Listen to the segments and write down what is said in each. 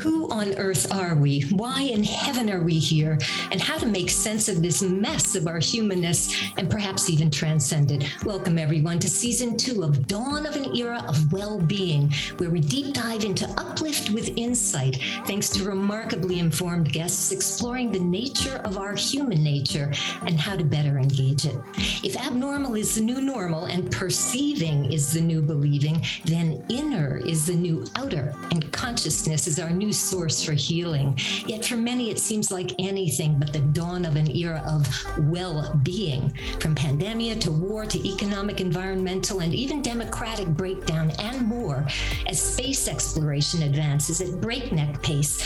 Who on earth are we? Why in heaven are we here? And how to make sense of this mess of our humanness and perhaps even transcend it. Welcome, everyone, to season two of Dawn of an Era of Well Being, where we deep dive into uplift with insight, thanks to remarkably informed guests exploring the nature of our human nature and how to better engage it. If abnormal is the new normal and perceiving is the new believing, then inner is the new outer, and consciousness is our new source for healing. Yet for many, it seems like anything but the dawn of an era of well being. From pandemia to war to economic, environmental, and even democratic breakdown and more, as space exploration advances at breakneck pace,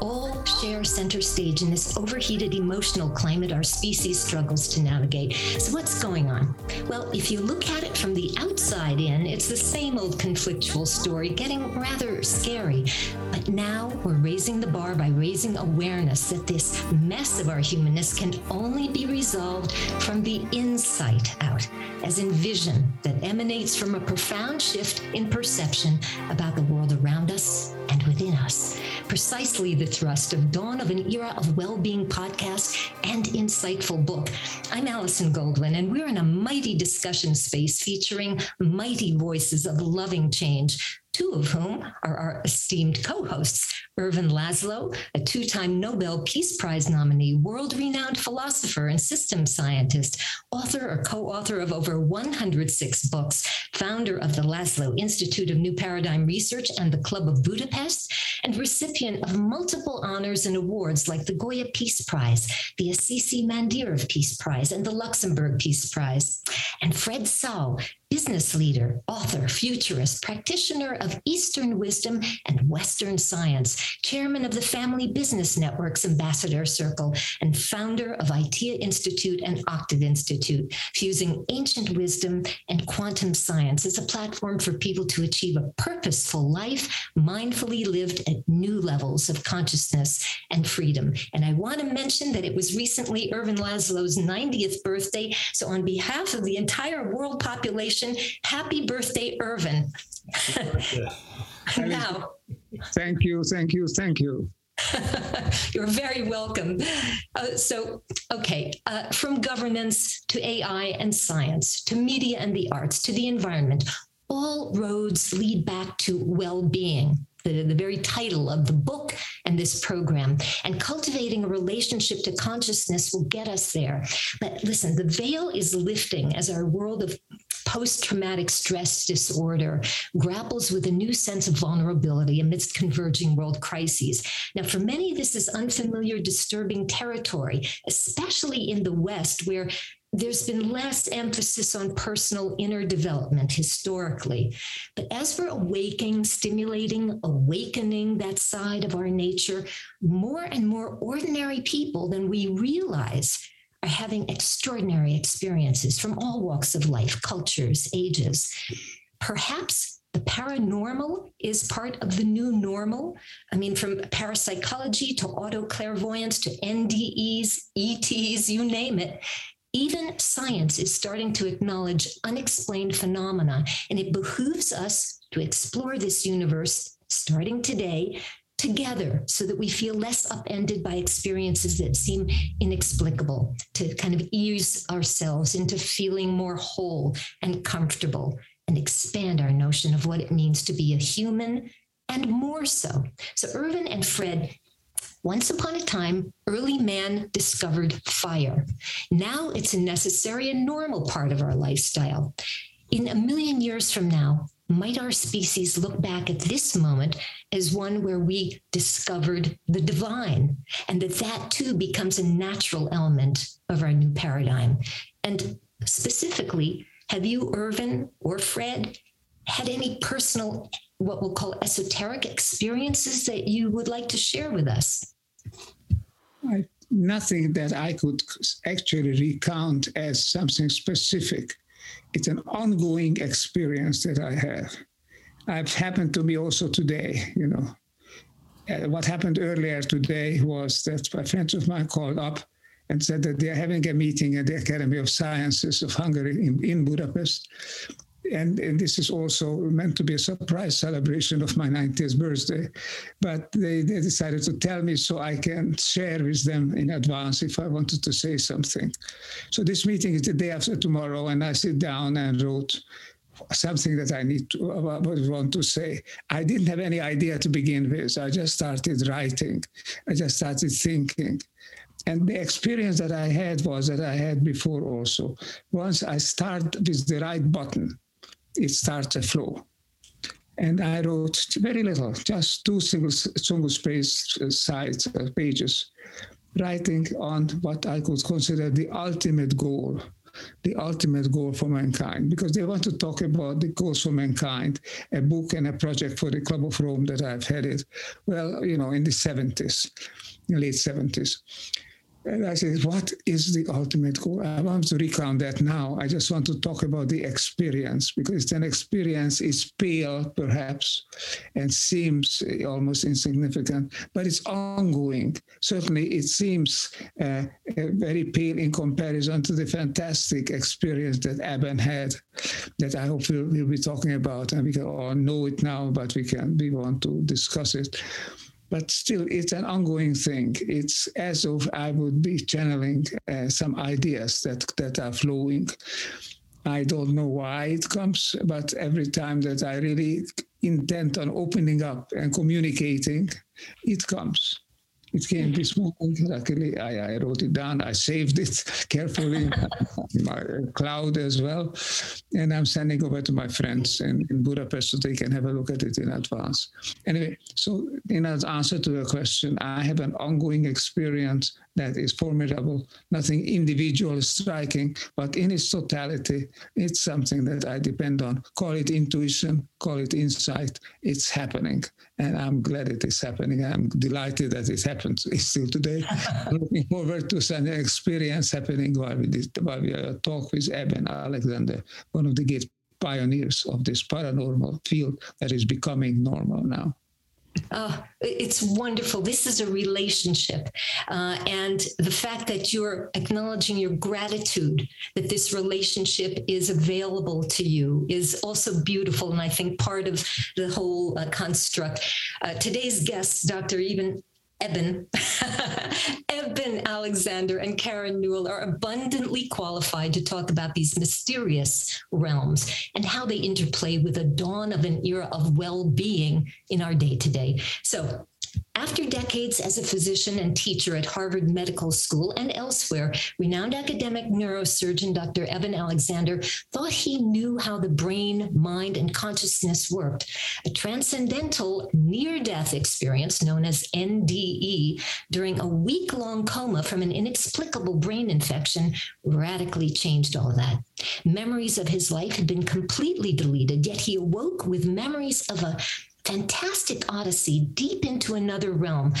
all share center stage in this overheated emotional climate our species struggles to navigate. So, what's going on? Well, if you look at it from the outside in, it's the same old conflictual story, getting rather scary. But now we're raising the bar by raising awareness that this mess of our humanness can only be resolved from the inside out, as in vision that emanates from a profound shift in perception about the world around us and within us. Precisely the thrust of Dawn of an Era of Well-Being podcast and insightful book. I'm Allison Goldwyn, and we're in a mighty discussion space featuring mighty voices of loving change two of whom are our esteemed co hosts Ervin Laszlo, a two time Nobel Peace Prize nominee, world renowned philosopher and systems scientist, author or co author of over 106 books, founder of the Laszlo Institute of New Paradigm Research and the Club of Budapest, and recipient of multiple honors and awards like the Goya Peace Prize, the Assisi Mandir of Peace Prize, and the Luxembourg Peace Prize. And Fred Tsao, business leader, author, futurist, practitioner of Eastern wisdom and Western science, chairman of the Family Business Network's Ambassador Circle, and founder of ITEA Institute and Octave Institute, fusing ancient wisdom and quantum science as a platform for people to achieve a purposeful life, mindfully lived at new levels of consciousness and freedom. And I want to mention that it was recently Ervin Laszlo's 90th birthday. So, on behalf of the entire world population, Happy birthday, Ervin. now, thank you, thank you, thank you. You're very welcome. Uh, so, okay, uh, from governance to AI and science, to media and the arts, to the environment, all roads lead back to well being. The, the very title of the book and this program. And cultivating a relationship to consciousness will get us there. But listen, the veil is lifting as our world of post traumatic stress disorder grapples with a new sense of vulnerability amidst converging world crises. Now, for many, this is unfamiliar, disturbing territory, especially in the West, where there's been less emphasis on personal inner development historically. But as we're awaking, stimulating, awakening that side of our nature, more and more ordinary people than we realize are having extraordinary experiences from all walks of life, cultures, ages. Perhaps the paranormal is part of the new normal. I mean, from parapsychology to auto clairvoyance to NDEs, ETs, you name it. Even science is starting to acknowledge unexplained phenomena, and it behooves us to explore this universe starting today together so that we feel less upended by experiences that seem inexplicable, to kind of ease ourselves into feeling more whole and comfortable and expand our notion of what it means to be a human and more so. So, Ervin and Fred once upon a time, early man discovered fire. Now it's a necessary and normal part of our lifestyle. In a million years from now, might our species look back at this moment as one where we discovered the divine and that that too becomes a natural element of our new paradigm? And specifically have you ervin or fred had any personal what we'll call esoteric experiences that you would like to share with us? I, nothing that i could actually recount as something specific it's an ongoing experience that I have. I've happened to me also today, you know. Uh, what happened earlier today was that my friends of mine called up and said that they're having a meeting at the Academy of Sciences of Hungary in, in Budapest. And, and, this is also meant to be a surprise celebration of my 90th birthday. But they, they decided to tell me so I can share with them in advance if I wanted to say something. So this meeting is the day after tomorrow, and I sit down and wrote something that I need to want to say. I didn't have any idea to begin with. I just started writing. I just started thinking. And the experience that I had was that I had before also. Once I start with the right button, it starts a flow. And I wrote very little, just two single, single space uh, sides, uh, pages, writing on what I could consider the ultimate goal the ultimate goal for mankind because they want to talk about the goals for mankind, a book and a project for the Club of Rome that I've headed, well, you know, in the 70s, late 70s. And I said, what is the ultimate goal? I want to recount that now. I just want to talk about the experience because an experience is pale, perhaps, and seems almost insignificant, but it's ongoing. Certainly, it seems uh, very pale in comparison to the fantastic experience that Eben had, that I hope we'll, we'll be talking about, and we all know it now, but we can we want to discuss it but still it's an ongoing thing. It's as if i would be channeling uh, some ideas that that are flowing. I don't know why it comes but every time that i really intent on opening up and communicating it comes it came this morning. Luckily, I, I, wrote it down. I saved it carefully in my cloud as well. And I'm sending over to my friends in, in, Budapest so they can have a look at it in advance. Anyway, so in answer to your question, I have an ongoing experience that is formidable, nothing individual is striking, but in its totality, it's something that I depend on. Call it intuition, call it insight. It's happening. And I'm glad it is happening. I'm delighted that it happens still today. Looking forward to some experience happening while we, did, while we uh, talk with Eben Alexander, one of the great pioneers of this paranormal field that is becoming normal now. Oh, it's wonderful. This is a relationship. Uh, and the fact that you're acknowledging your gratitude that this relationship is available to you is also beautiful. And I think part of the whole uh, construct. Uh, today's guest, Dr. Eben Eben, Eben Alexander and Karen Newell are abundantly qualified to talk about these mysterious realms and how they interplay with the dawn of an era of well being in our day to day. So, after decades as a physician and teacher at Harvard Medical School and elsewhere, renowned academic neurosurgeon Dr. Eben Alexander thought he knew how the brain, mind, and consciousness worked. A transcendental near death experience known as NDE during a week long coma from an inexplicable brain infection radically changed all that. Memories of his life had been completely deleted, yet he awoke with memories of a fantastic odyssey deep into another realm,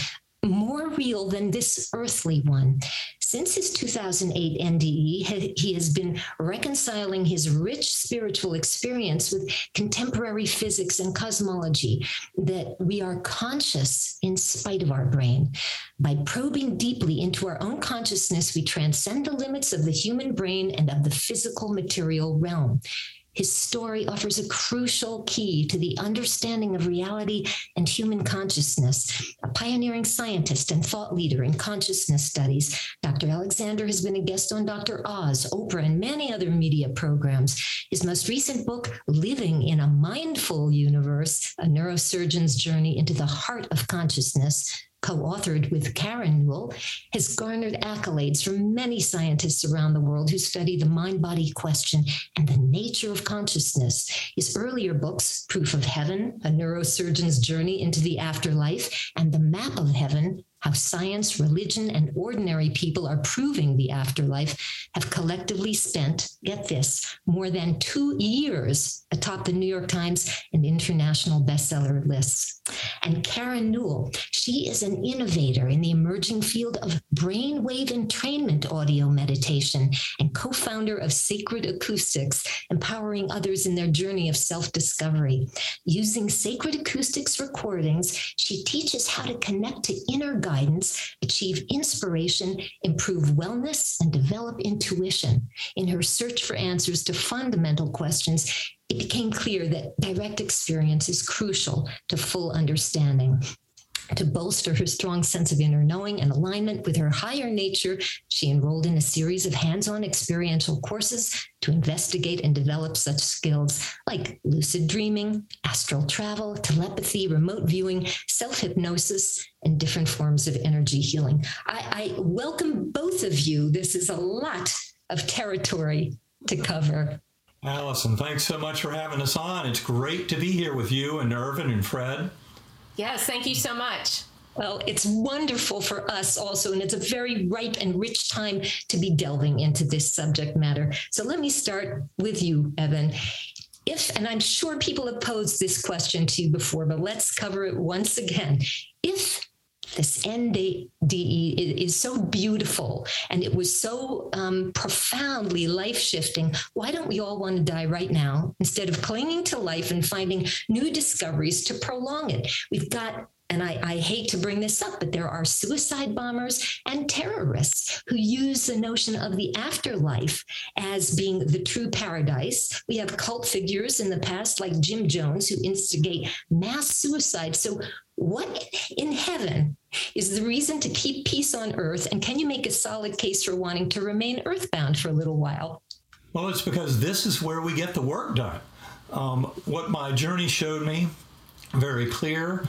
more real than this earthly one. Since his 2008 NDE, he has been reconciling his rich spiritual experience with contemporary physics and cosmology, that we are conscious in spite of our brain. By probing deeply into our own consciousness, we transcend the limits of the human brain and of the physical material realm. His story offers a crucial key to the understanding of reality and human consciousness. A pioneering scientist and thought leader in consciousness studies, Dr. Alexander has been a guest on Dr. Oz, Oprah, and many other media programs. His most recent book, Living in a Mindful Universe A Neurosurgeon's Journey into the Heart of Consciousness, co authored with Karen Newell, has garnered accolades from many scientists around the world who study the mind body question and the nature of consciousness. His earlier books, Proof of Heaven, A Neurosurgeon's Journey into the Afterlife, and The Map of Heaven, how science, religion, and ordinary people are proving the afterlife have collectively spent, get this, more than two years atop the New York Times and international bestseller lists. And Karen Newell, she is an innovator in the emerging field of brainwave entrainment audio meditation and co founder of Sacred Acoustics, empowering others in their journey of self discovery. Using Sacred Acoustics recordings, she teaches how to connect to inner guidance, achieve inspiration, improve wellness, and develop intuition. In her search for answers to fundamental questions, it became clear that direct experience is crucial to full understanding. To bolster her strong sense of inner knowing and alignment with her higher nature, she enrolled in a series of hands on experiential courses to investigate and develop such skills like lucid dreaming, astral travel, telepathy, remote viewing, self hypnosis, and different forms of energy healing. I, I welcome both of you. This is a lot of territory to cover. Allison, thanks so much for having us on. It's great to be here with you and Ervin and Fred. Yes, thank you so much. Well, it's wonderful for us also, and it's a very ripe and rich time to be delving into this subject matter. So let me start with you, Eben. If, and I'm sure people have posed this question to you before, but let's cover it once again. If this NDE is so beautiful and it was so um, profoundly life shifting. Why don't we all want to die right now instead of clinging to life and finding new discoveries to prolong it? We've got and I, I, hate to bring this up, but there are suicide bombers and terrorists who use the notion of the afterlife as being the true paradise. We have cult figures in the past, like Jim Jones, who instigate mass suicide. So, what in heaven is the reason to keep peace on earth? And can you make a solid case for wanting to remain earthbound for a little while? Well, it's because this is where we get the work done. Um, what my journey showed me very clear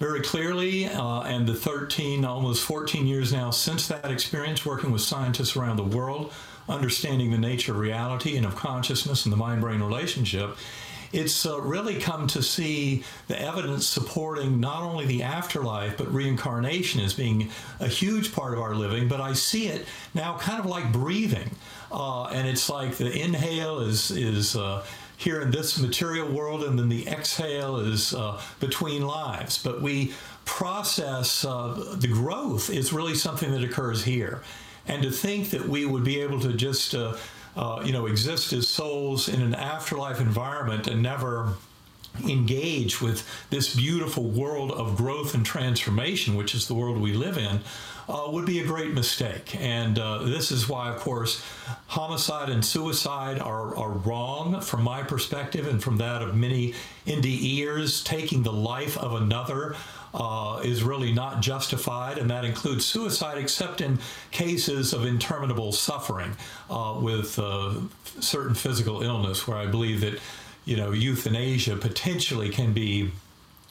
very clearly, uh, and the 13, almost 14 years now since that experience, working with scientists around the world, understanding the nature of reality and of consciousness and the mind brain relationship, it's uh, really come to see the evidence supporting not only the afterlife but reincarnation as being a huge part of our living. But I see it now kind of like breathing, uh, and it's like the inhale is is uh, here in this material world, and then the exhale is uh, between lives. But we process uh, the growth is really something that occurs here. And to think that we would be able to just, uh, uh you know, exist as souls in an afterlife environment and never engage with this beautiful world of growth and transformation, which is the world we live in, uh, would be a great mistake. And uh, this is why, of course, homicide and suicide are, are wrong from my perspective and from that of many NDEers. Taking the life of another uh, is really not justified, and that includes suicide, except in cases of interminable suffering uh, with uh, certain physical illness, where I believe that you know euthanasia potentially can be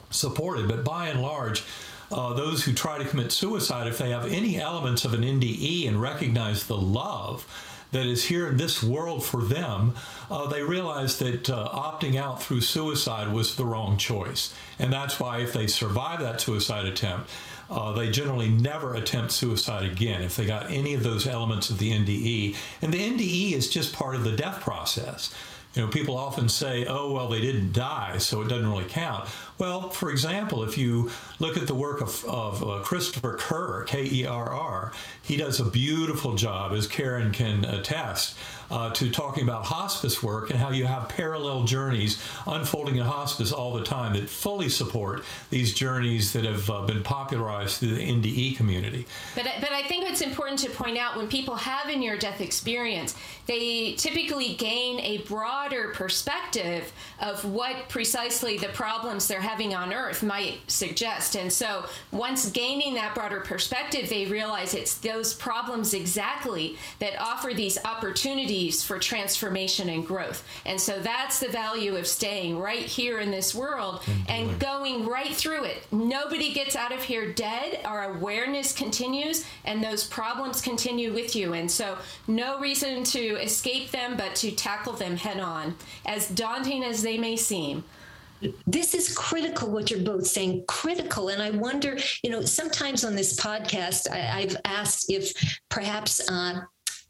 supported. But by and large, uh, those who try to commit suicide, if they have any elements of an NDE and recognize the love that is here in this world for them, uh, they realize that uh, opting out through suicide was the wrong choice. And that's why, if they survive that suicide attempt, uh, they generally never attempt suicide again if they got any of those elements of the NDE. And the NDE is just part of the death process. You know, people often say, oh, well, they didn't die, so it doesn't really count. Well, for example, if you look at the work of, of uh, Christopher Kerr, K E R R, he does a beautiful job, as Karen can attest, uh, to talking about hospice work and how you have parallel journeys unfolding in hospice all the time that fully support these journeys that have uh, been popularized through the NDE community. But, but I think it's important to point out when people have a near death experience, they typically gain a broader perspective of what precisely the problems they're having on earth might suggest. And so once gaining that broader perspective, they realize it's those problems exactly that offer these opportunities for transformation and growth. And so that's the value of staying right here in this world and going right through it. Nobody gets out of here dead. Our awareness continues and those problems continue with you. And so no reason to escape them, but to tackle them head on, as daunting as they may seem this is critical what you're both saying critical and i wonder you know sometimes on this podcast I, have asked if perhaps uh,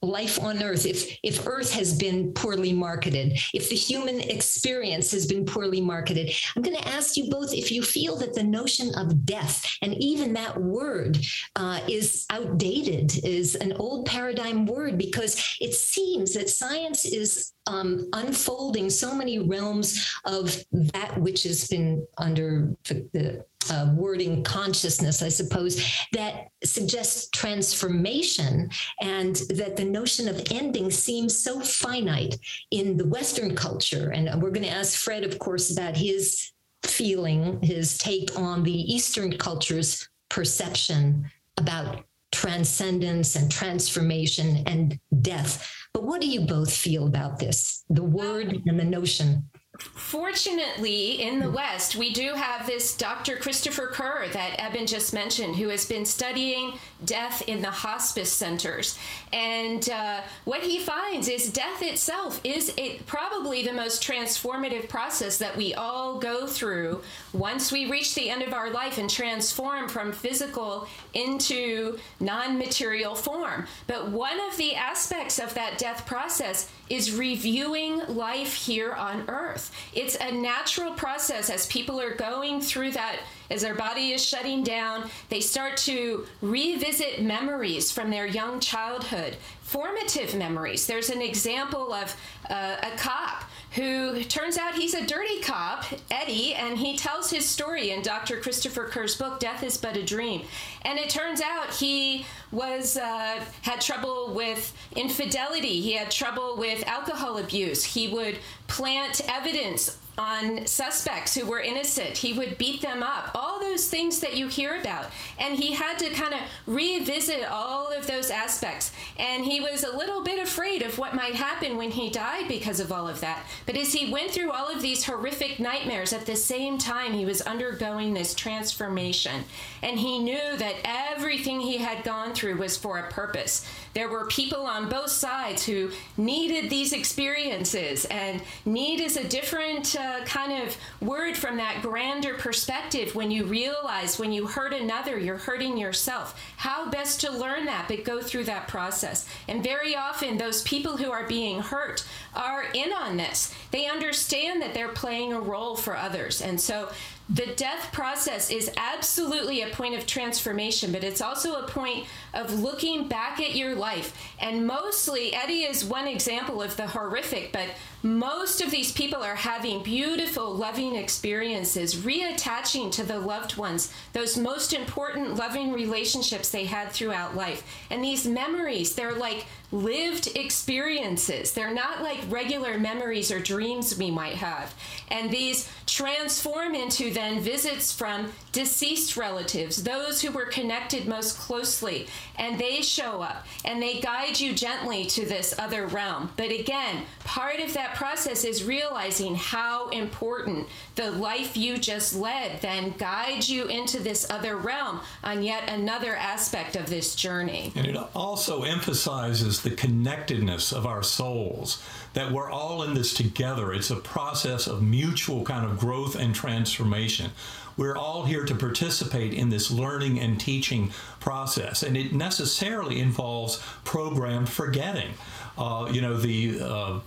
life on earth if if earth has been poorly marketed if the human experience has been poorly marketed i'm going to ask you both if you feel that the notion of death and even that word uh, is outdated is an old paradigm word because it seems that science is um, unfolding so many realms of that which has been under the, the uh, wording consciousness, I suppose, that suggests transformation and that the notion of ending seems so finite in the Western culture. And we're going to ask Fred, of course, about his feeling, his take on the Eastern culture's perception about transcendence and transformation and death. But what do you both feel about this, the word and the notion? Fortunately, in the West, we do have this Dr. Christopher Kerr that Eben just mentioned, who has been studying death in the hospice centers. And uh, what he finds is death itself is it, probably the most transformative process that we all go through once we reach the end of our life and transform from physical into non material form. But one of the aspects of that death process is reviewing life here on earth. It's a natural process as people are going through that, as their body is shutting down, they start to revisit memories from their young childhood, formative memories. There's an example of uh, a cop who turns out he's a dirty cop, Eddie, and he tells his story in Dr. Christopher Kerr's book, Death is But a Dream. And it turns out he was uh, had trouble with infidelity. He had trouble with alcohol abuse. He would plant evidence on suspects who were innocent. He would beat them up, all those things that you hear about. And he had to kind of revisit all of those aspects. And he was a little bit afraid of what might happen when he died because of all of that. But as he went through all of these horrific nightmares, at the same time, he was undergoing this transformation. And he knew that everything he had gone through was for a purpose. There were people on both sides who needed these experiences, and need is a different uh, kind of word from that grander perspective when you realize when you hurt another, you're hurting yourself. How best to learn that, but go through that process. And very often, those people who are being hurt are in on this. They understand that they're playing a role for others. And so the death process is absolutely a point of transformation, but it's also a point of looking back at your life. And mostly, Eddie is one example of the horrific, but most of these people are having beautiful, loving experiences, reattaching to the loved ones, those most important, loving relationships they had throughout life. And these memories, they're like lived experiences. They're not like regular memories or dreams we might have. And these transform into then visits from deceased relatives, those who were connected most closely, and they show up and they guide you gently to this other realm. But again, part of that process is realizing how important the life you just led then guides you into this other realm on yet another aspect of this journey. And it also emphasizes the connectedness of our souls, that we're all in this together. It's a process of mutual kind of growth and transformation. We're all here to participate in this learning and teaching process, and it necessarily involves programmed forgetting. Uh, you know, the uh,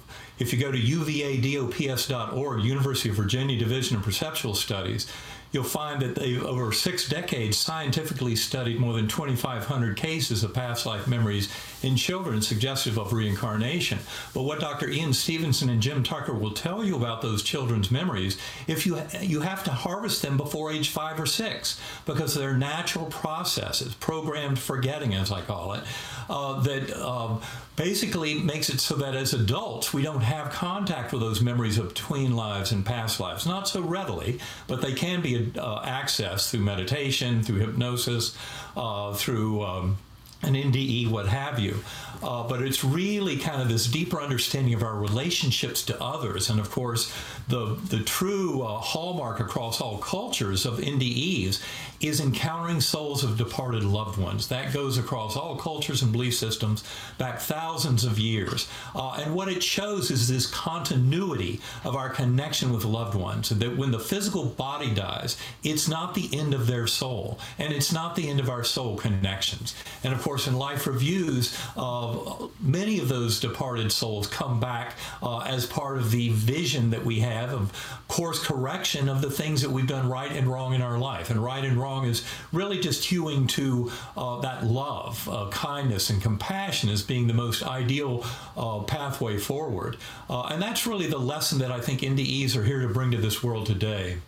if you go to uvadops.org, University of Virginia Division of Perceptual Studies, you'll find that they've over six decades scientifically studied more than 2,500 cases of past life memories in children suggestive of reincarnation. But what Dr. Ian Stevenson and Jim Tucker will tell you about those children's memories, if you you have to harvest them before age five or six because they're natural processes, programmed forgetting, as I call it, uh, that um, basically makes it so that as adults we don't have contact with those memories of tween lives and past lives. Not so readily, but they can be uh, accessed through meditation, through hypnosis, uh, through um, an NDE, what have you. Uh, but it's really kind of this deeper understanding of our relationships to others. And of course, the, the true uh, hallmark across all cultures of NDEs is encountering souls of departed loved ones. That goes across all cultures and belief systems back thousands of years. Uh, and what it shows is this continuity of our connection with loved ones. That when the physical body dies, it's not the end of their soul, and it's not the end of our soul connections. And of course, in life reviews, uh, many of those departed souls come back uh, as part of the vision that we have of course correction of the things that we've done right and wrong in our life. And right and wrong is really just hewing to uh, that love, uh, kindness, and compassion as being the most ideal uh, pathway forward. Uh, and that's really the lesson that I think NDEs are here to bring to this world today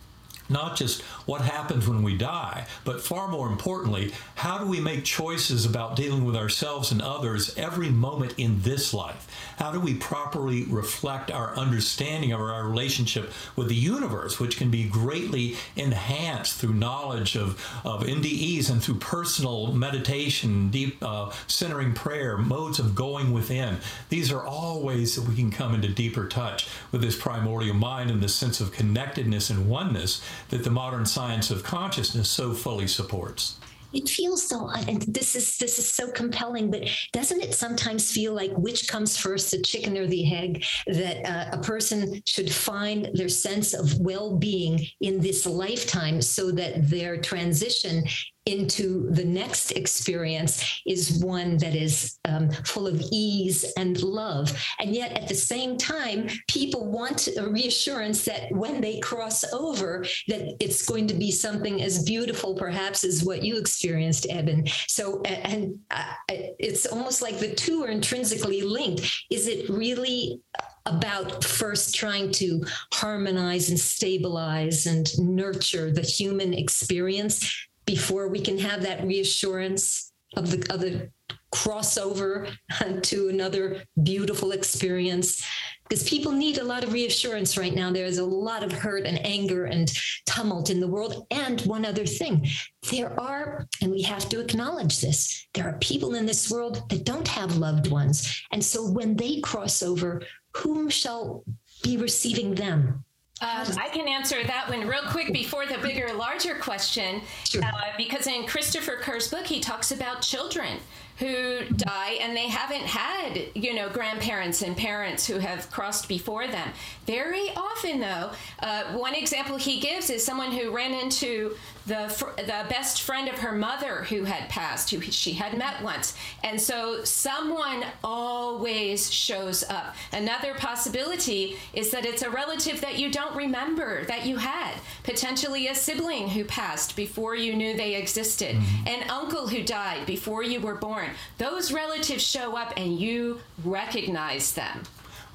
not just what happens when we die, but far more importantly, how do we make choices about dealing with ourselves and others every moment in this life? How do we properly reflect our understanding of our relationship with the universe, which can be greatly enhanced through knowledge of, of NDEs and through personal meditation, deep uh, centering prayer, modes of going within? These are all ways that we can come into deeper touch with this primordial mind and this sense of connectedness and oneness that the modern science of consciousness so fully supports. It feels so and this is this is so compelling but doesn't it sometimes feel like which comes first the chicken or the egg that uh, a person should find their sense of well-being in this lifetime so that their transition into the next experience is one that is um, full of ease and love. And yet, at the same time, people want a reassurance that when they cross over, that it's going to be something as beautiful, perhaps, as what you experienced, Eben. So, and uh, it's almost like the two are intrinsically linked. Is it really? about first trying to harmonize and stabilize and nurture the human experience before we can have that reassurance of the of the crossover to another beautiful experience. Because people need a lot of reassurance right now. There's a lot of hurt and anger and tumult in the world. And one other thing there are and we have to acknowledge this there are people in this world that don't have loved ones. And so when they cross over whom shall be receiving them um, I can answer that one real quick before the bigger, larger question, sure. uh, because in Christopher Kerr's book, he talks about children who die and they haven't had, you know, grandparents and parents who have crossed before them. Very often, though, uh, one example he gives is someone who ran into the the best friend of her mother who had passed, who she had met once, and so someone always shows up. Another possibility is that it's a relative that you don't remember that you had, potentially a sibling who passed before you knew they existed, mm-hmm. an uncle who died before you were born. Those relatives show up and you recognize them.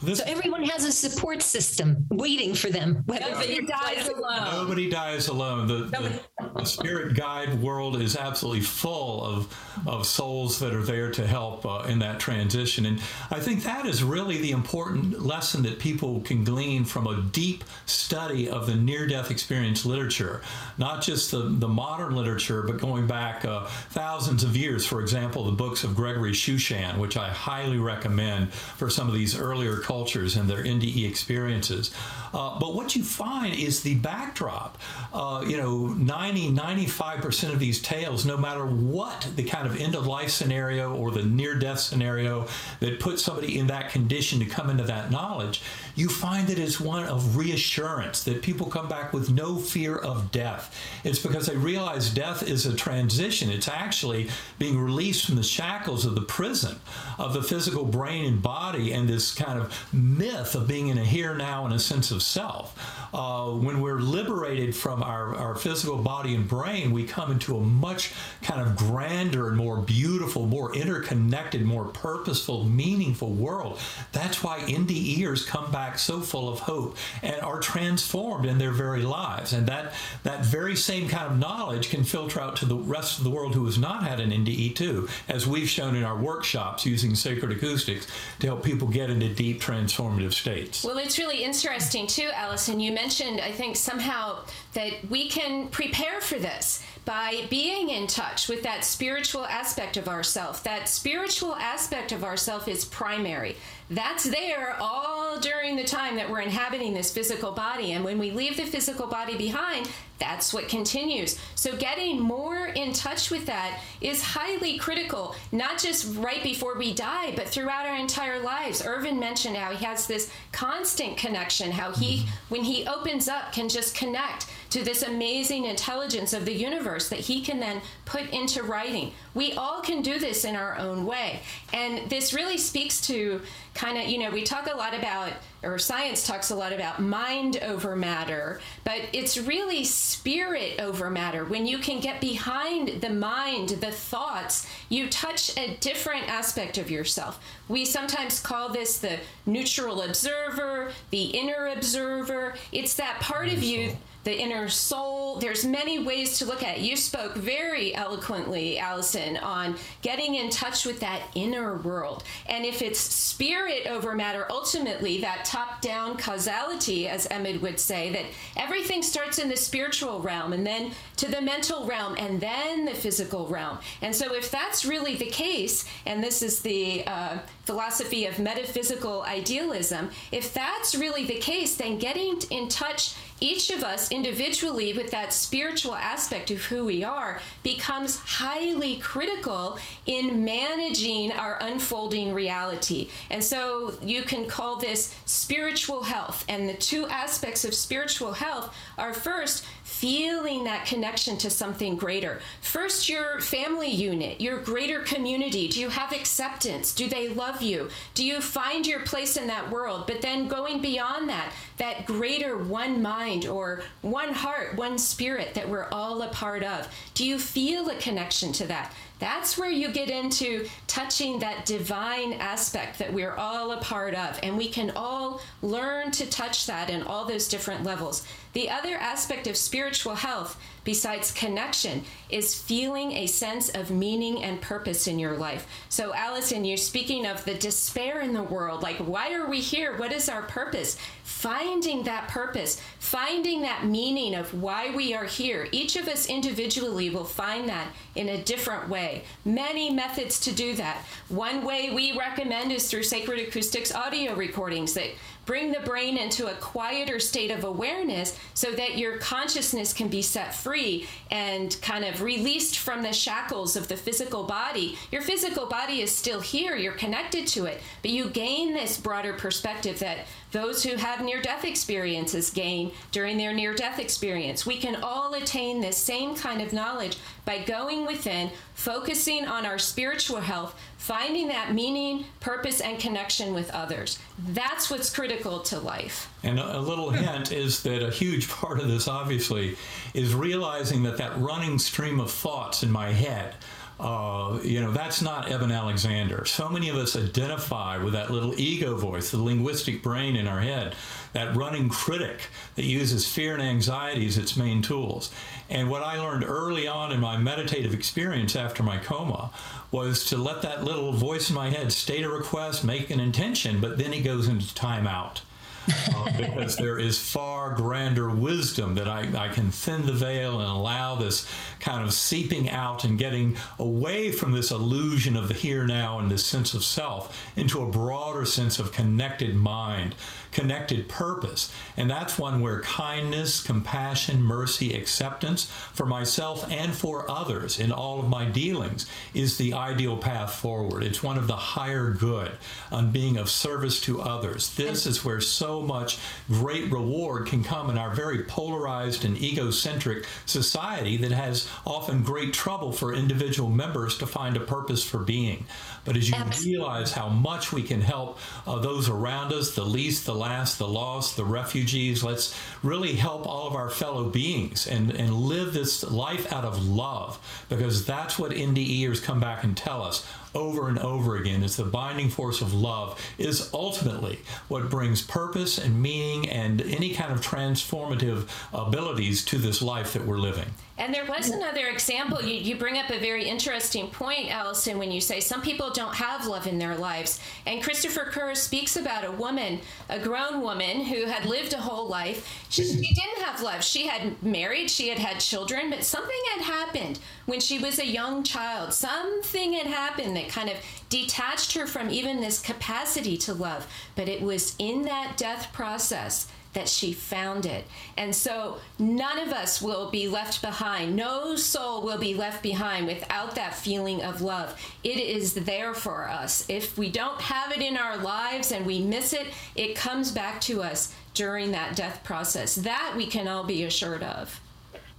This so everyone has a support system waiting for them. Nobody dies alone. Nobody dies alone. The, the, the, spirit guide world is absolutely full of of souls that are there to help uh, in that transition. And I think that is really the important lesson that people can glean from a deep study of the near death experience literature, not just the, the modern literature, but going back uh, thousands of years. For example, the books of Gregory Shushan, which I highly recommend for some of these earlier cultures and their NDE experiences. Uh, but what you find is the backdrop. Uh, you know, 90, 95% of these tales, no matter what the kind of end of life scenario or the near death scenario that puts somebody in that condition to come into that knowledge, you find that it's one of reassurance that people come back with no fear of death. It's because they realize death is a transition. It's actually being released from the shackles of the prison of the physical brain and body and this kind of myth of being in a here now and a sense of self. Uh, when we're liberated from our, our physical body and brain, we come into a much kind of grander and more beautiful, more interconnected, more purposeful, meaningful world. That's why NDEers come back so full of hope and are transformed in their very lives. And that, that very same kind of knowledge can filter out to the rest of the world who has not had an NDE too, as we've shown in our workshops using sacred acoustics to help people get into deep transformative states. Well, it's really interesting too, Allison. You mentioned, I think, somehow that we can prepare for this by being in touch with that spiritual aspect of ourself. That spiritual aspect of ourself is primary. That's there all during the time that we're inhabiting this physical body. And when we leave the physical body behind, that's what continues. So, getting more in touch with that is highly critical, not just right before we die, but throughout our entire lives. Ervin mentioned how he has this constant connection, how he, mm-hmm. when he opens up, can just connect to this amazing intelligence of the universe that he can then put into writing. We all can do this in our own way. And this really speaks to kind of, you know, we talk a lot about, or science talks a lot about mind over matter, but it's really spirit over matter. When you can get behind the mind, the thoughts, you touch a different aspect of yourself. We sometimes call this the neutral observer, the inner observer. It's that part of you the inner soul. There's many ways to look at it. You spoke very eloquently, Allison, on getting in touch with that inner world. And if it's spirit over matter, ultimately, that top down causality, as Emmett would say, that everything starts in the spiritual realm and then to the mental realm and then the physical realm. And so, if that's really the case, and this is the uh, philosophy of metaphysical idealism, if that's really the case, then getting in touch each of us individually with that spiritual aspect of who we are becomes highly critical in managing our unfolding reality. And so you can call this spiritual health. And the two aspects of spiritual health are first, feeling that connection to something greater. First, your family unit, your greater community. Do you have acceptance? Do they love you? Do you find your place in that world? But then going beyond that, that greater one mind or one heart, one spirit that we're all a part of. Do you feel a connection to that? That's where you get into touching that divine aspect that we're all a part of. And we can all learn to touch that in all those different levels. The other aspect of spiritual health, besides connection, is feeling a sense of meaning and purpose in your life. So, Allison, you're speaking of the despair in the world. Like, why are we here? What is our purpose? Finding that purpose, finding that meaning of why we are here. Each of us individually will find that in a different way. Many methods to do that. One way we recommend is through Sacred Acoustics audio recordings that bring the brain into a quieter state of awareness so that your consciousness can be set free and kind of released from the shackles of the physical body. Your physical body is still here, you're connected to it, but you gain this broader perspective that those who have near death experiences gain during their near death experience. We can all attain this same kind of knowledge by going within, focusing on our spiritual health, finding that meaning, purpose, and connection with others. That's what's critical to life. And a, little hint is that a huge part of this, obviously, is realizing that that running stream of thoughts in my head uh, you know, that's not Eben Alexander. So many of us identify with that little ego voice, the linguistic brain in our head, that running critic that uses fear and anxiety as its main tools. And what I learned early on in my meditative experience after my coma was to let that little voice in my head state a request, make an intention, but then it goes into timeout uh, because there is far grander wisdom that I, I can thin the veil and allow this kind of seeping out and getting away from this illusion of the here now and this sense of self into a broader sense of connected mind connected purpose. And that's one where kindness, compassion, mercy, acceptance for myself and for others in all of my dealings is the ideal path forward. It's one of the higher good on being of service to others. This is where so much great reward can come in our very polarized and egocentric society that has often great trouble for individual members to find a purpose for being. But as you Absolutely. realize how much we can help uh, those around us, the least, the last, the lost, the refugees, let's really help all of our fellow beings and, and live this life out of love because that's what NDEers come back and tell us over and over again is the binding force of love is ultimately what brings purpose and meaning and any kind of transformative abilities to this life that we're living. And there was another example. You, you bring up a very interesting point, Allison, when you say some people don't have love in their lives. And Christopher Kerr speaks about a woman, a grown woman who had lived a whole life. She, she didn't have love. She had married, she had had children, but something had happened when she was a young child. Something had happened that kind of detached her from even this capacity to love. But it was in that death process that she found it. And so none of us will be left behind. No soul will be left behind without that feeling of love. It is there for us. If we don't have it in our lives and we miss it, it comes back to us during that death process. That we can all be assured of.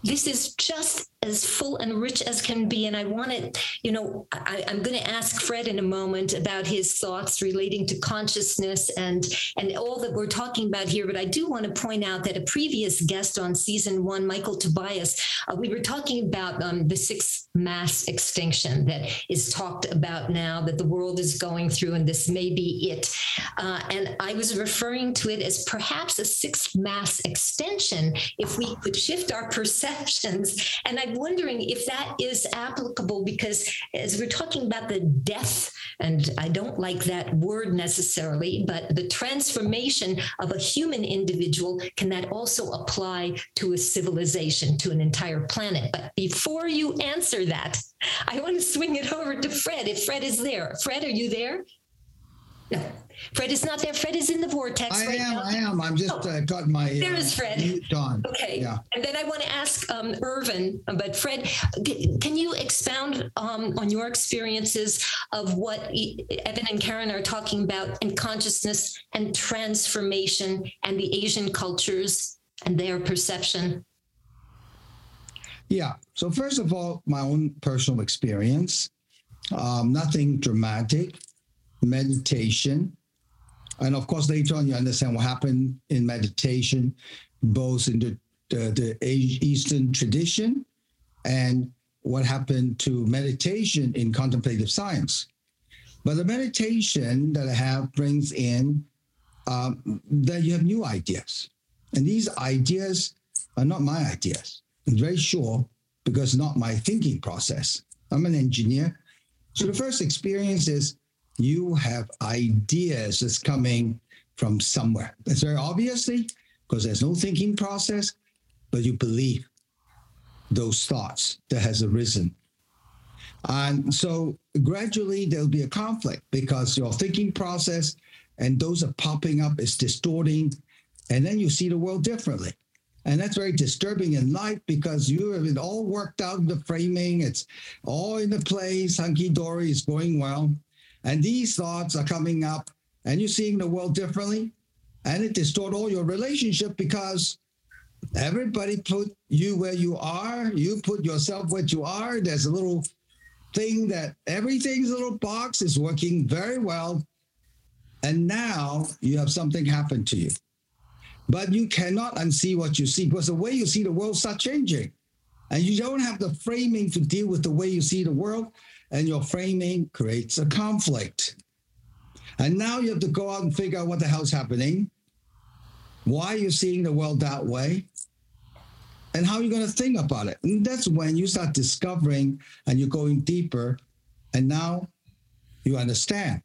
This is just as full and rich as can be. And I want to, you know, I, am going to ask Fred in a moment about his thoughts relating to consciousness and and all that we're talking about here. But I do want to point out that a previous guest on season one, Michael Tobias, uh, we were talking about um, the sixth mass extinction that is talked about now that the world is going through, and this may be it. Uh, and I was referring to it as perhaps a sixth mass extension if we could shift our perceptions. And I I'm wondering if that is applicable because as we're talking about the death, and I don't like that word necessarily, but the transformation of a human individual, can that also apply to a civilization, to an entire planet? But before you answer that, I want to swing it over to Fred if Fred is there. Fred, are you there? No. Fred is not there. Fred is in the vortex. I right am. now. I am. I'm just oh, uh, got my. There is Fred. Mute on. Okay. Yeah. And then I want to ask um, Ervin, but Fred, can you expound um, on your experiences of what Eben and Karen are talking about in consciousness and transformation and the Asian cultures and their perception? Yeah. So first of all, my own personal experience. Um, nothing dramatic. Meditation and of course, later on, you understand what happened in meditation, both in the, the, the Eastern tradition and what happened to meditation in contemplative science. But the meditation that I have brings in um, that you have new ideas. And these ideas are not my ideas. I'm very sure because not my thinking process. I'm an engineer. So the first experience is you have ideas that's coming from somewhere. That's very obviously because there's no thinking process, but you believe those thoughts that has arisen. And so gradually there'll be a conflict because your thinking process and those are popping up is distorting, and then you see the world differently. And that's very disturbing in life because you have it all worked out, the framing, it's all in the place, hunky dory is going well. And these thoughts are coming up and you're seeing the world differently. And it distorts all your relationship because everybody put you where you are. You put yourself where you are. There's a little thing that everything's a little box is working very well. And now you have something happen to you. But you cannot unsee what you see because the way you see the world start changing. And you don't have the framing to deal with the way you see the world and your framing creates a conflict. And now you have to go out and figure out what the hell's happening, why you're seeing the world that way, and how you're going to think about it. And that's when you start discovering and you're going deeper, and now you understand.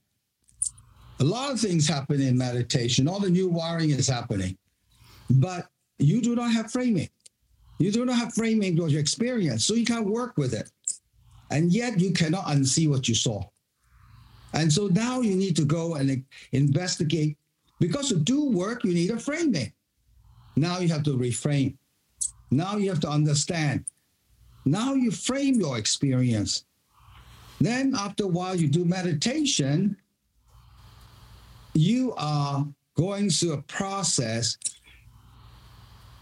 A lot of things happen in meditation, all the new wiring is happening, but you do not have framing. You do not have framing because your experience, so you can't work with it and yet you cannot unsee what you saw. And so now you need to go and investigate because to do work, you need a framing. Now you have to reframe. Now you have to understand. Now you frame your experience. Then, after a while, you do meditation. You are going through a process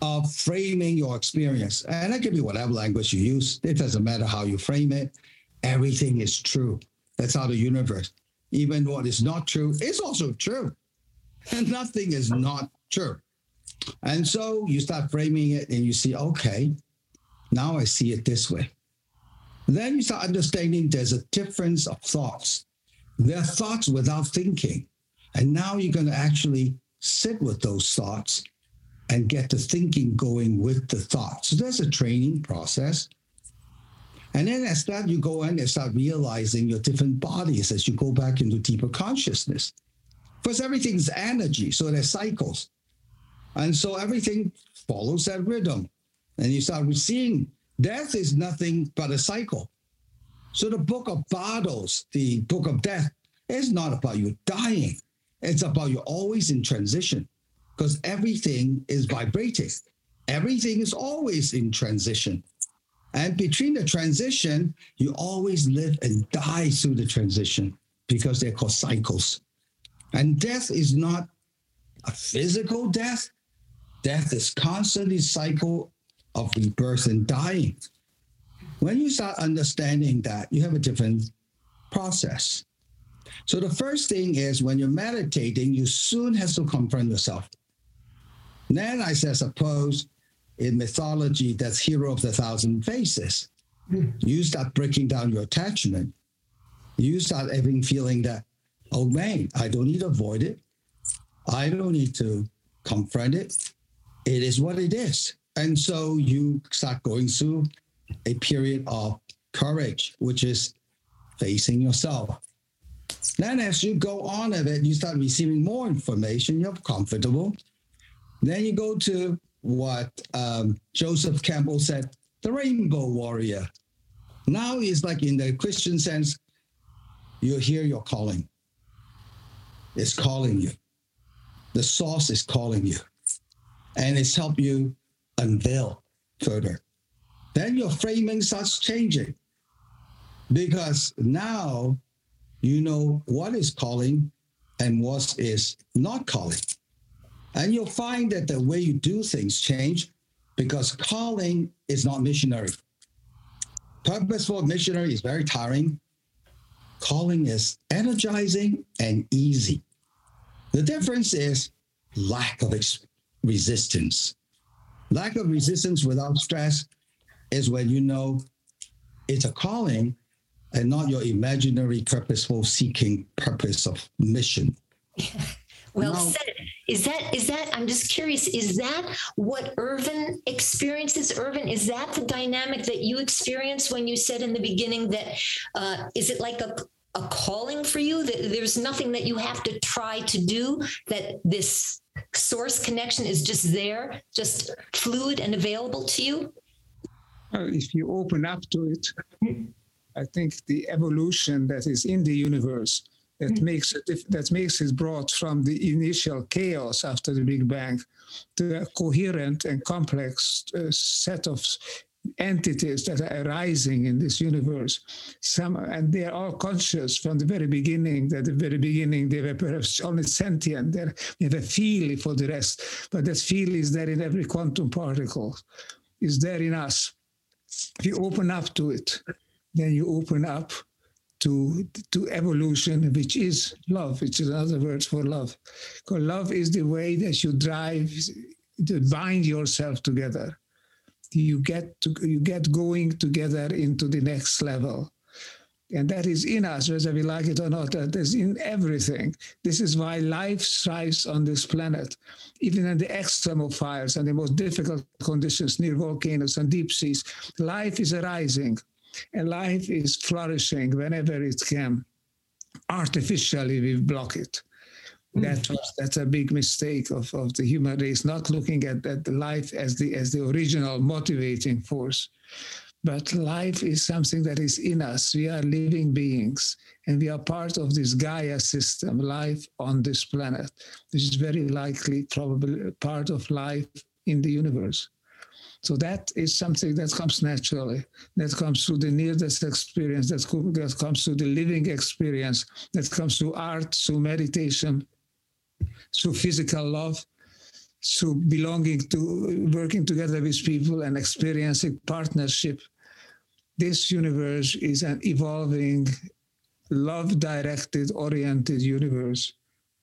of framing your experience. And that can be whatever language you use. It doesn't matter how you frame it. Everything is true. That's how the universe. Even what is not true is also true. And nothing is not true. And so you start framing it and you see, okay, now I see it this way. Then you start understanding there's a difference of thoughts. There are thoughts without thinking. And now you're going to actually sit with those thoughts and get the thinking going with the thought. So there's a training process. And then as that, you go in and start realizing your different bodies as you go back into deeper consciousness. Because everything's energy, so there's cycles. And so everything follows that rhythm. And you start seeing death is nothing but a cycle. So the book of battles, the book of death, is not about you dying. It's about you always in transition because everything is vibrating. Everything is always in transition. And between the transition, you always live and die through the transition because they're called cycles. And death is not a physical death, death is constantly cycle of rebirth and dying. When you start understanding that, you have a different process. So the first thing is when you're meditating, you soon have to confront yourself. Then I said, suppose in mythology, that's hero of the thousand faces. Hmm. You start breaking down your attachment. You start having feeling that, oh man, I don't need to avoid it. I don't need to confront it. It is what it is. And so you start going through a period of courage, which is facing yourself. Then, as you go on of it, you start receiving more information. You're comfortable. Then you go to what um, Joseph Campbell said the rainbow warrior. Now is like in the Christian sense, you hear your calling. It's calling you. The source is calling you. And it's helped you unveil further. Then your framing starts changing because now you know what is calling and what is not calling. And you'll find that the way you do things change because calling is not missionary. Purposeful missionary is very tiring. Calling is energizing and easy. The difference is lack of ex- resistance. Lack of resistance without stress is when you know it's a calling and not your imaginary purposeful seeking purpose of mission. Well no. said. Is that is that I'm just curious, is that what Ervin experiences? Ervin, is that the dynamic that you experienced when you said in the beginning that uh, is it like a a calling for you that there's nothing that you have to try to do that this source connection is just there just fluid and available to you well, if you open up to it i think the evolution that is in the universe that mm-hmm. makes it that makes it brought from the initial chaos after the Big Bang to a coherent and complex uh, set of entities that are arising in this universe. Some and they are all conscious from the very beginning. At the very beginning, they were perhaps only sentient. They have a feel for the rest, but that feel is there in every quantum particle. Is there in us. If you open up to it, then you open up to, to evolution, which is love, which is another word for love. Because love is the way that you drive, to bind yourself together. You get to, you get going together into the next level. And that is in us, whether we like it or not, that is in everything. This is why life thrives on this planet, even in the extremophiles and the most difficult conditions near volcanoes and deep seas. Life is arising and life is flourishing whenever it can. Artificially, we block it. Hmm. That was that's a big mistake of, of the human race, not looking at, at the life as the as the original motivating force. But life is something that is in us. We are living beings, and we are part of this Gaia system, life on this planet, which is very likely probably part of life in the universe. So that is something that comes naturally, that comes through the near-death experience, that, that comes through the living experience, that comes through art, through meditation, through physical love, through belonging to, working together with people and experiencing partnership. This universe is an evolving, love-directed, oriented universe.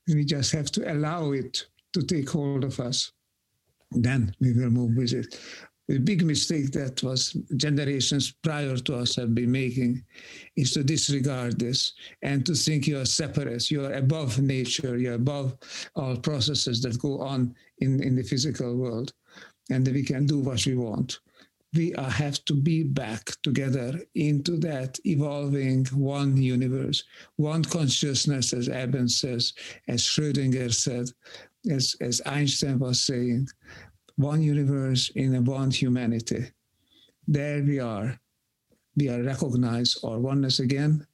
We just have to allow it to take hold of us then we will move with it the big mistake that was generations prior to us have been making is to disregard this and to think you are separate, you are above nature, you're above all processes that go on in, in the physical world, and that we can do what we want. We are, have to be back together into that evolving one universe, one consciousness, as Eben says, as Schrödinger said, as, as Einstein was saying, one universe in a one humanity. There we are. We are recognized our oneness again.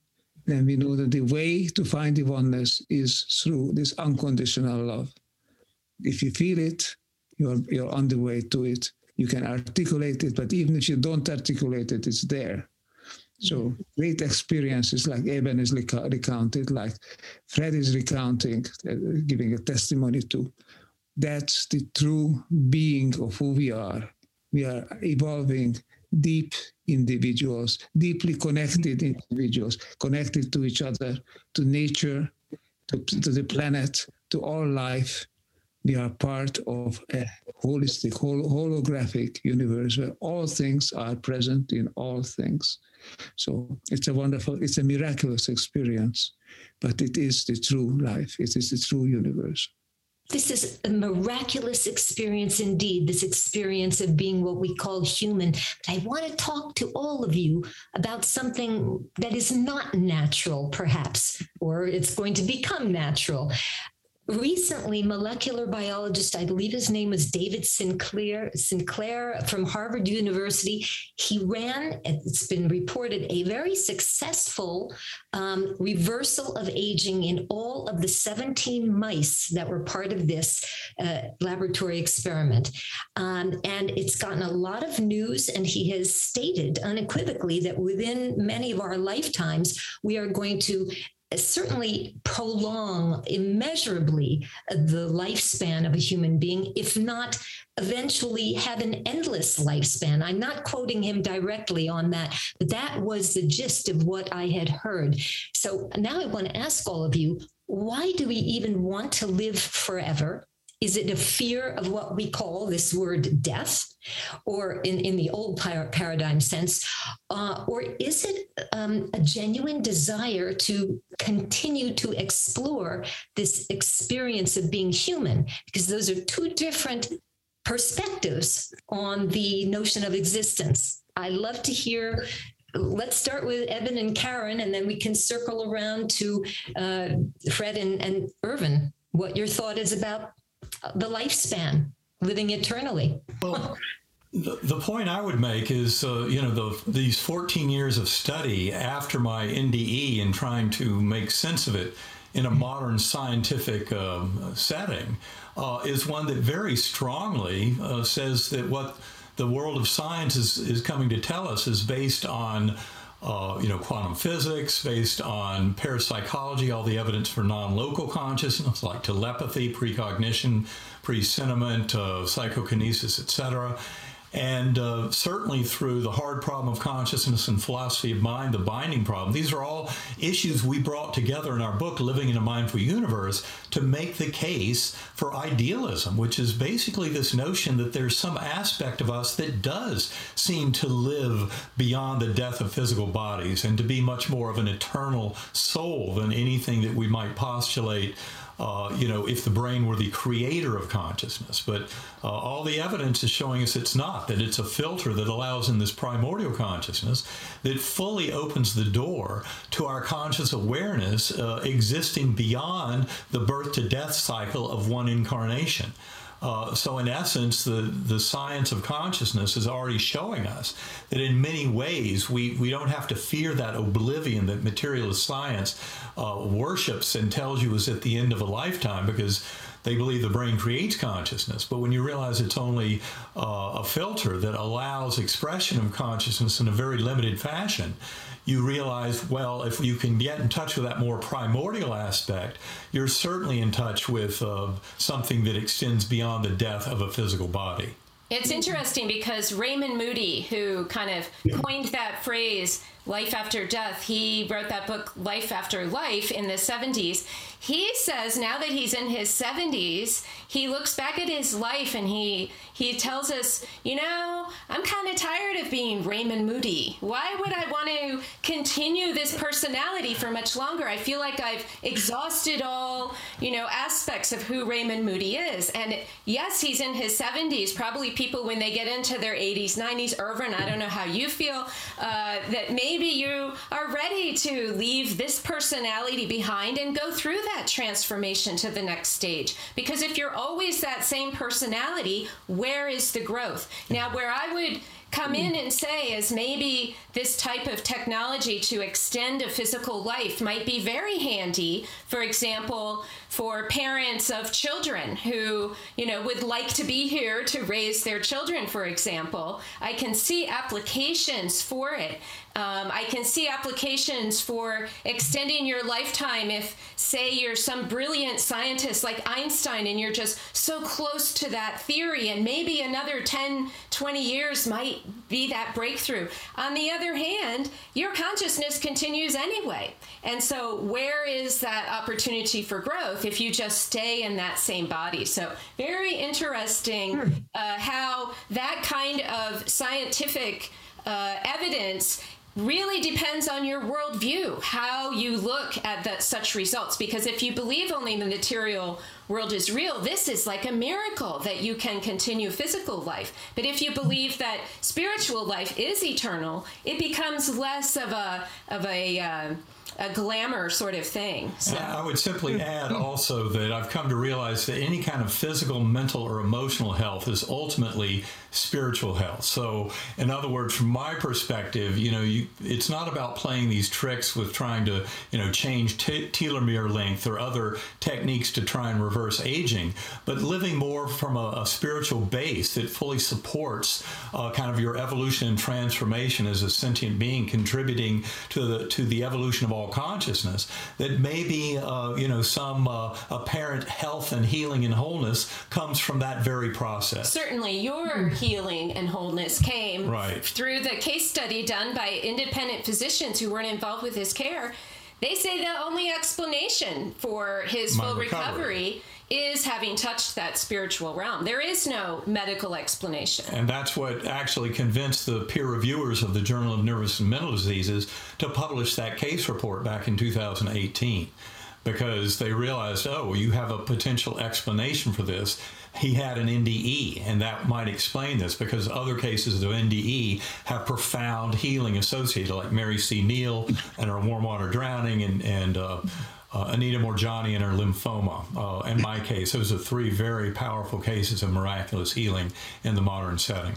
Then we know that the way to find the oneness is through this unconditional love. If you feel it, you're, you're on the way to it. You can articulate it, but even if you don't articulate it, it's there. So great experiences like Eben is recounted, like Fred is recounting, uh, giving a testimony to, That's the true being of who we are. We are evolving deep individuals, deeply connected individuals, connected to each other, to nature, to, to the planet, to all life. We are part of a holistic, hol- holographic universe where all things are present in all things. So it's a wonderful, it's a miraculous experience, but it is the true life. It is the true universe. This is a miraculous experience indeed, this experience of being what we call human. But I want to talk to all of you about something that is not natural, perhaps, or it's going to become natural recently molecular biologist i believe his name was david sinclair sinclair from harvard university he ran it's been reported a very successful um, reversal of aging in all of the 17 mice that were part of this uh, laboratory experiment. Um, and it's gotten a lot of news and he has stated unequivocally that within many of our lifetimes we are going to certainly prolong immeasurably the lifespan of a human being, if not eventually have an endless lifespan. I'm not quoting him directly on that, but that was the gist of what I had heard. So now I want to ask all of you why do we even want to live forever? Is it a fear of what we call this word death, or in, in the old paradigm sense? Uh, or is it um, a genuine desire to continue to explore this experience of being human? Because those are two different perspectives on the notion of existence. I love to hear let's start with Eben and Karen, and then we can circle around to uh, Fred and, and Ervin. What your thought is about the lifespan, living eternally. Well, the, the point I would make is, uh, you know, the, these 14 years of study after my NDE and trying to make sense of it in a modern scientific um, setting uh, is one that very strongly uh, says that what the world of science is, is coming to tell us is based on uh, you know, quantum physics, based on parapsychology, all the evidence for non-local consciousness like telepathy, precognition, presentiment, uh, psychokinesis, etc and uh, certainly through the hard problem of consciousness and philosophy of mind, the binding problem. These are all issues we brought together in our book, Living in a Mindful Universe, to make the case for idealism, which is basically this notion that there's some aspect of us that does seem to live beyond the death of physical bodies and to be much more of an eternal soul than anything that we might postulate uh, you know, if the brain were the creator of consciousness. But uh, all the evidence is showing us it's not, that it's a filter that allows in this primordial consciousness that fully opens the door to our conscious awareness uh, existing beyond the birth to death cycle of one incarnation. Uh, so, in essence, the, the science of consciousness is already showing us that in many ways we, we don't have to fear that oblivion that materialist science uh, worships and tells you is at the end of a lifetime because they believe the brain creates consciousness. But when you realize it's only uh, a filter that allows expression of consciousness in a very limited fashion, you realize, well, if you can get in touch with that more primordial aspect, you're certainly in touch with uh, something that extends beyond the death of a physical body. It's interesting because Raymond Moody, who kind of coined that phrase, life after death, he wrote that book, Life After Life, in the 70s. He says now that he's in his 70s, he looks back at his life and he he tells us, you know, I'm kind of tired of being Raymond Moody. Why would I want to continue this personality for much longer? I feel like I've exhausted all, you know, aspects of who Raymond Moody is. And yes, he's in his 70s. Probably people when they get into their 80s, 90s, Ervin, I don't know how you feel, uh, that maybe you are ready to leave this personality behind and go through that transformation to the next stage. Because if you're always that same personality, where is the growth? Now, where I would come in mm-hmm. and say is maybe this type of technology to extend a physical life might be very handy for example for parents of children who you know would like to be here to raise their children for example i can see applications for it Um, I can see applications for extending your lifetime if, say, you're some brilliant scientist like Einstein and you're just so close to that theory, and maybe another 10, 20 years might be that breakthrough. On the other hand, your consciousness continues anyway. And so, where is that opportunity for growth if you just stay in that same body? So, very interesting hmm. uh, how that kind of scientific uh, evidence really depends on your worldview, how you look at that, such results. Because if you believe only the material world is real, this is like a miracle that you can continue physical life. But if you believe that spiritual life is eternal, it becomes less of a of a uh, a glamour sort of thing. So. I would simply add also that I've come to realize that any kind of physical, mental, or emotional health is ultimately spiritual health. So, in other words, from my perspective, you know, you, it's not about playing these tricks with trying to, you know, change t- telomere length or other techniques to try and reverse aging, but living more from a, a spiritual base that fully supports uh, kind of your evolution and transformation as a sentient being, contributing to the to the evolution of all consciousness. That maybe, uh, you know, some uh, apparent health and healing and wholeness comes from that very process. Certainly, your healing and wholeness came right. through the case study done by independent physicians who weren't involved with his care. They say the only explanation for his My full recovery. recovery is having touched that spiritual realm. There is no medical explanation. And that's what actually convinced the peer reviewers of the Journal of Nervous and Mental Diseases to publish that case report back in 2018 because they realized, oh, you have a potential explanation for this he had an NDE, and that might explain this because other cases of NDE have profound healing associated, like Mary C. Neal and her warm water drowning, and and uh, uh, Anita Moorjani and her lymphoma. Uh, in my case, those are three very powerful cases of miraculous healing in the modern setting.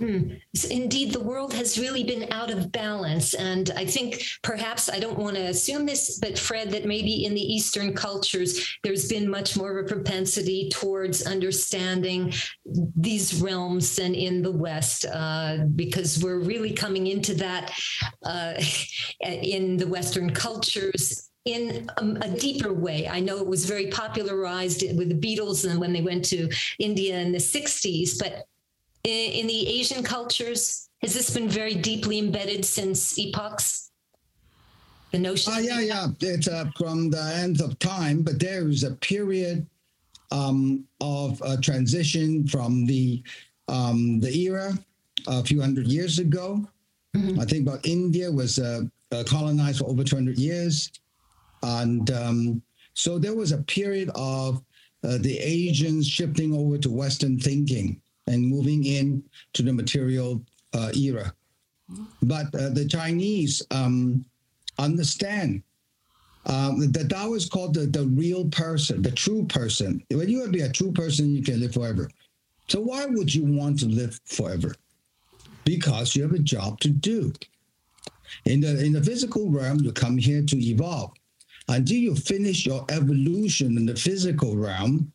Hmm. Indeed, the world has really been out of balance. And I think perhaps, I don't want to assume this, but Fred, that maybe in the Eastern cultures, there's been much more of a propensity towards understanding these realms than in the West, uh, because we're really coming into that uh, in the Western cultures in a, a, deeper way. I know it was very popularized with the Beatles and when they went to India in the 60s, but in, in the Asian cultures? Has this been very deeply embedded since epochs? The notion. Uh, yeah, yeah. It's uh, from the end of time, but there is a period um, of a transition from the um, the era a few hundred years ago. Mm-hmm. I think about India was uh, uh colonized for over 200 years, and um, so there was a period of uh, the Asians shifting over to Western thinking and moving in to the material uh, era. But uh, the Chinese um, understand um, the Tao is called the, the real person, the true person. When you be a true person, you can live forever. So why would you want to live forever? Because you have a job to do. In the in the physical realm, you come here to evolve. Until you finish your evolution in the physical realm,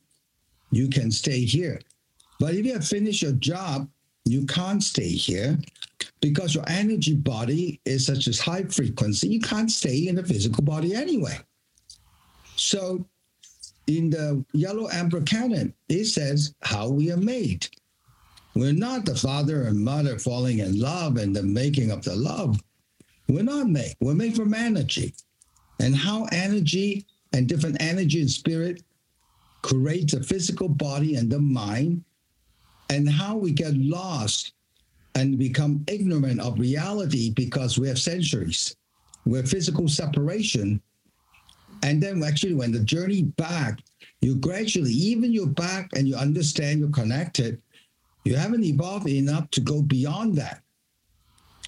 you can stay here. But if you have finished your job, you can't stay here because your energy body is such a high frequency. You can't stay in the physical body anyway. So in the Yellow Emperor Canon, it says how we are made. We're not the father and mother falling in love and the making of the love. We're not made. We're made from energy. And how energy and different energy and spirit creates a physical body and the mind and how we get lost and become ignorant of reality because we have centuries with physical separation. And then actually, when the journey back, you gradually, even you're back and you understand you're connected, you haven't evolved enough to go beyond that.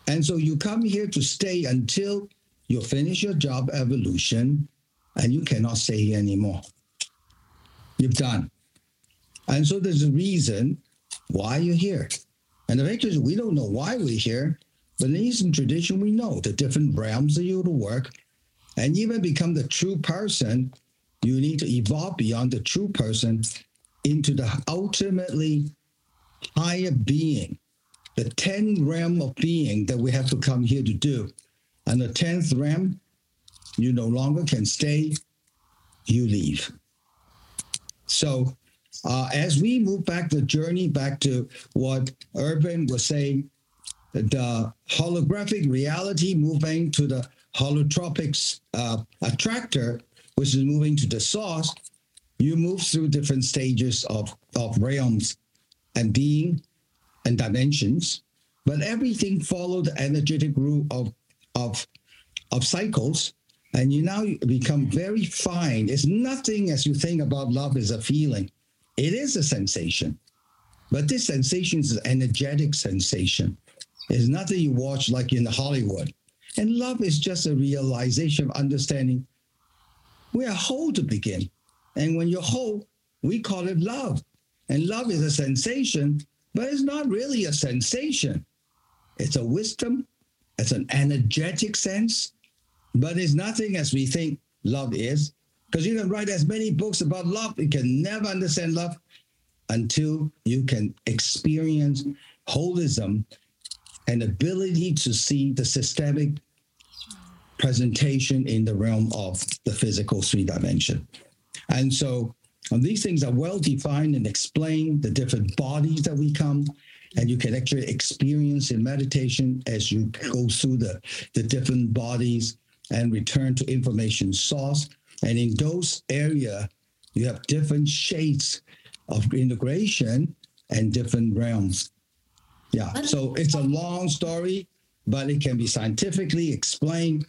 And so you come here to stay until you finish your job evolution and you cannot stay here anymore. You've done. And so there's a reason why you're here. And the is, we don't know why we're here, but in Eastern tradition, we know the different realms of you to work. And even become the true person, you need to evolve beyond the true person into the ultimately higher being, the 10 realm of being that we have to come here to do. And the 10th realm, you no longer can stay, you leave. So uh, as we move back the journey back to what Ervin was saying, the holographic reality moving to the holotropics uh, attractor, which is moving to the source, you move through different stages of, of realms and being and dimensions, but everything follow the energetic rule of, of, of cycles. And you now become very fine. It's nothing as you think about love is a feeling. It is a sensation. But this sensation is an energetic sensation. It's nothing you watch like in Hollywood. And love is just a realization of understanding we are whole to begin. And when you're whole, we call it love. And love is a sensation, but it's not really a sensation. It's a wisdom, it's an energetic sense, but it's nothing as we think love is. Because you can write as many books about love, you can never understand love until you can experience holism and ability to see the systemic presentation in the realm of the physical three dimension. And so um, these things are well defined and explain the different bodies that we come. And you can actually experience in meditation as you go through the, the different bodies and return to information source. And in those area, you have different shades of integration and different realms. Yeah. So it's a long story, but it can be scientifically explained,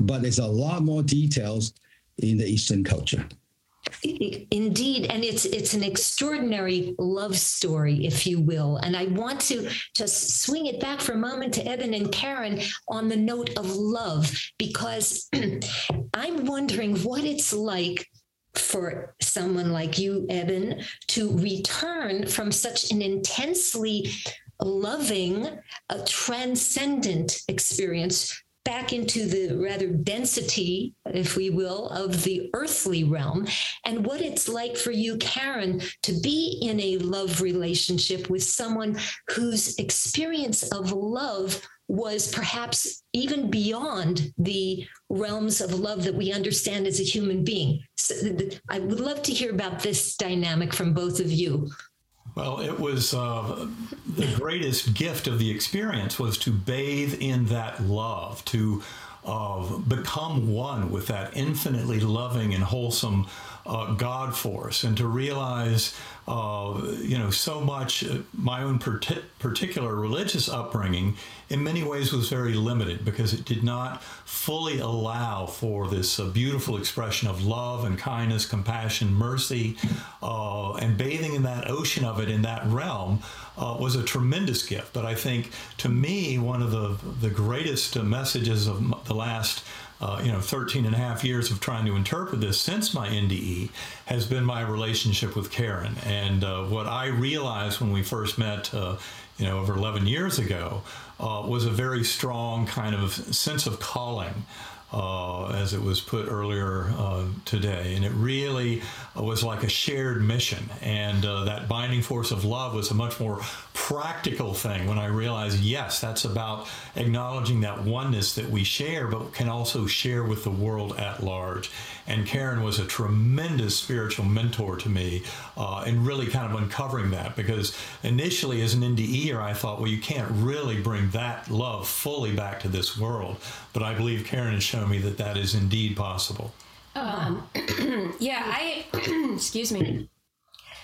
but there's a lot more details in the Eastern culture. Indeed, and it's it's an extraordinary love story, if you will. And I want to just swing it back for a moment to Eben and Karen on the note of love, because I'm wondering what it's like for someone like you, Eben to return from such an intensely loving, a transcendent experience back into the rather density, if we will, of the earthly realm, and what it's like for you, Karen, to be in a love relationship with someone whose experience of love was perhaps even beyond the realms of love that we understand as a human being. So I would love to hear about this dynamic from both of you. Well, it was uh, the greatest gift of the experience was to bathe in that love, to uh, become one with that infinitely loving and wholesome uh, God force, and to realize, uh, you know, so much. Uh, my own particular religious upbringing, in many ways, was very limited because it did not fully allow for this uh, beautiful expression of love and kindness, compassion, mercy, uh, and bathing in that ocean of it in that realm. Uh, was a tremendous gift. But I think to me, one of the, the greatest messages of the last uh, you know 13 and a half years of trying to interpret this since my NDE has been my relationship with Karen. And uh, what I realized when we first met, uh, you know, over 11 years ago, uh, was a very strong kind of sense of calling uh, as it was put earlier uh, today. And it really was like a shared mission. And uh, that binding force of love was a much more practical thing when I realized, yes, that's about acknowledging that oneness that we share, but can also share with the world at large. And Karen was a tremendous spiritual mentor to me uh, in really kind of uncovering that because initially, as an NDEer, I thought, well, you can't really bring that love fully back to this world. But I believe Karen has shown me that that is indeed possible. Um, yeah, I, excuse me.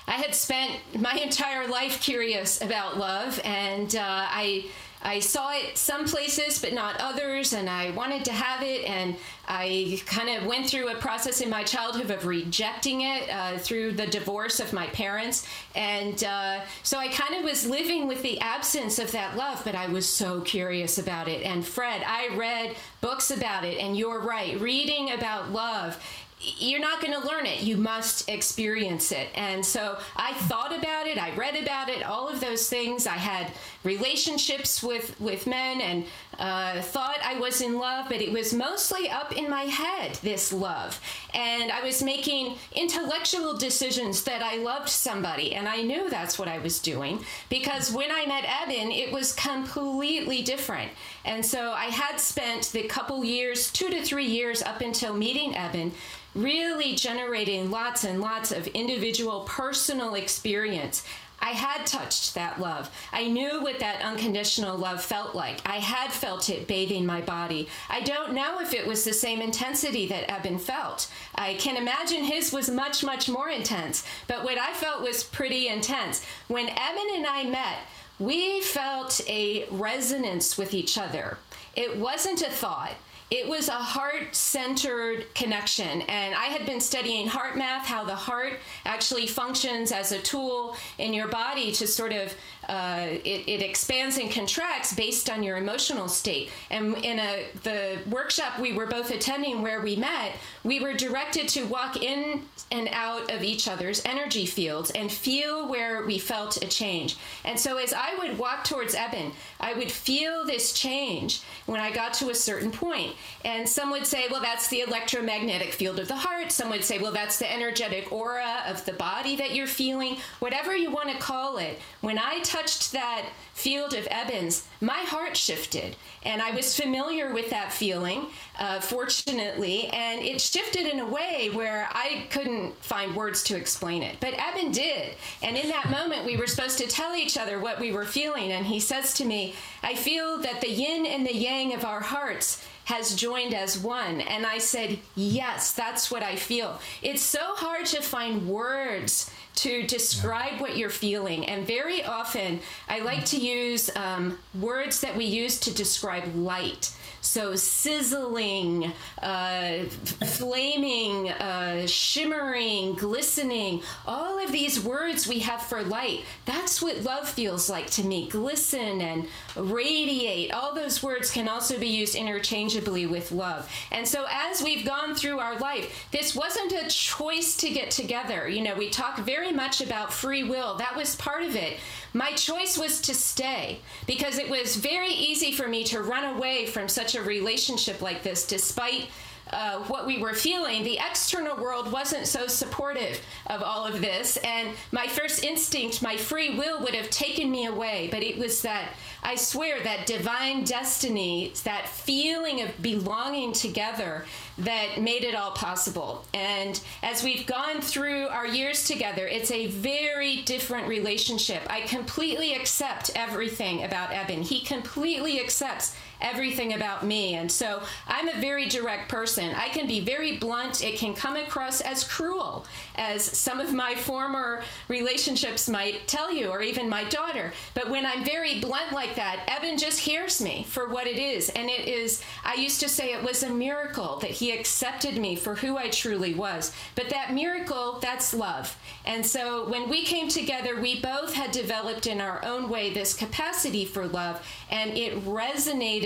I had spent my entire life curious about love, and uh, I I saw it some places, but not others, and I wanted to have it. And I kind of went through a process in my childhood of rejecting it uh, through the divorce of my parents. And uh, so I kind of was living with the absence of that love, but I was so curious about it. And Fred, I read books about it, and you're right. Reading about love you're not going to learn it. You must experience it. And so I thought about it. I read about it. All of those things. I had relationships with with men and uh, thought I was in love, but it was mostly up in my head. This love, and I was making intellectual decisions that I loved somebody, and I knew that's what I was doing because when I met Eben, it was completely different. And so I had spent the couple years, two to three years up until meeting Eben really generating lots and lots of individual personal experience. I had touched that love. I knew what that unconditional love felt like. I had felt it bathing my body. I don't know if it was the same intensity that Eben felt. I can imagine his was much, much more intense, but what I felt was pretty intense. When Eben and I met, we felt a resonance with each other. It wasn't a thought. It was a heart centered connection. And I had been studying HeartMath, how the heart actually functions as a tool in your body to sort of uh, it, it, expands and contracts based on your emotional state. And in a, the workshop we were both attending where we met, we were directed to walk in and out of each other's energy fields and feel where we felt a change. And so as I would walk towards Eben, I would feel this change when I got to a certain point. And some would say, well, that's the electromagnetic field of the heart. Some would say, well, that's the energetic aura of the body that you're feeling. Whatever you want to call it. When I touched that field of Eben's, my heart shifted. And I was familiar with that feeling, uh, fortunately, and it shifted in a way where I couldn't find words to explain it. But Eben did. And in that moment, we were supposed to tell each other what we were feeling. And he says to me, I feel that the yin and the yang of our hearts has joined as one. And I said, Yes, that's what I feel. It's so hard to find words to describe yeah. what you're feeling. And very often, I like to use um, words that we use to describe light. So sizzling, uh, flaming, uh, shimmering, glistening, all of these words we have for light. That's what love feels like to me. Glisten and radiate. All those words can also be used interchangeably with love. And so as we've gone through our life, this wasn't a choice to get together. You know, we talk very much about free will. That was part of it. My choice was to stay because it was very easy for me to run away from such a relationship like this despite uh, what we were feeling, the external world wasn't so supportive of all of this. And my first instinct, my free will, would have taken me away. But it was that, I swear, that divine destiny, that feeling of belonging together that made it all possible. And as we've gone through our years together, it's a very different relationship. I completely accept everything about Eben. He completely accepts everything about me. And so I'm a very direct person. I can be very blunt. It can come across as cruel, as some of my former relationships might tell you, or even my daughter. But when I'm very blunt like that, Eben just hears me for what it is. And it is, I used to say it was a miracle that he accepted me for who I truly was. But that miracle, that's love. And so when we came together, we both had developed in our own way this capacity for love, and it resonated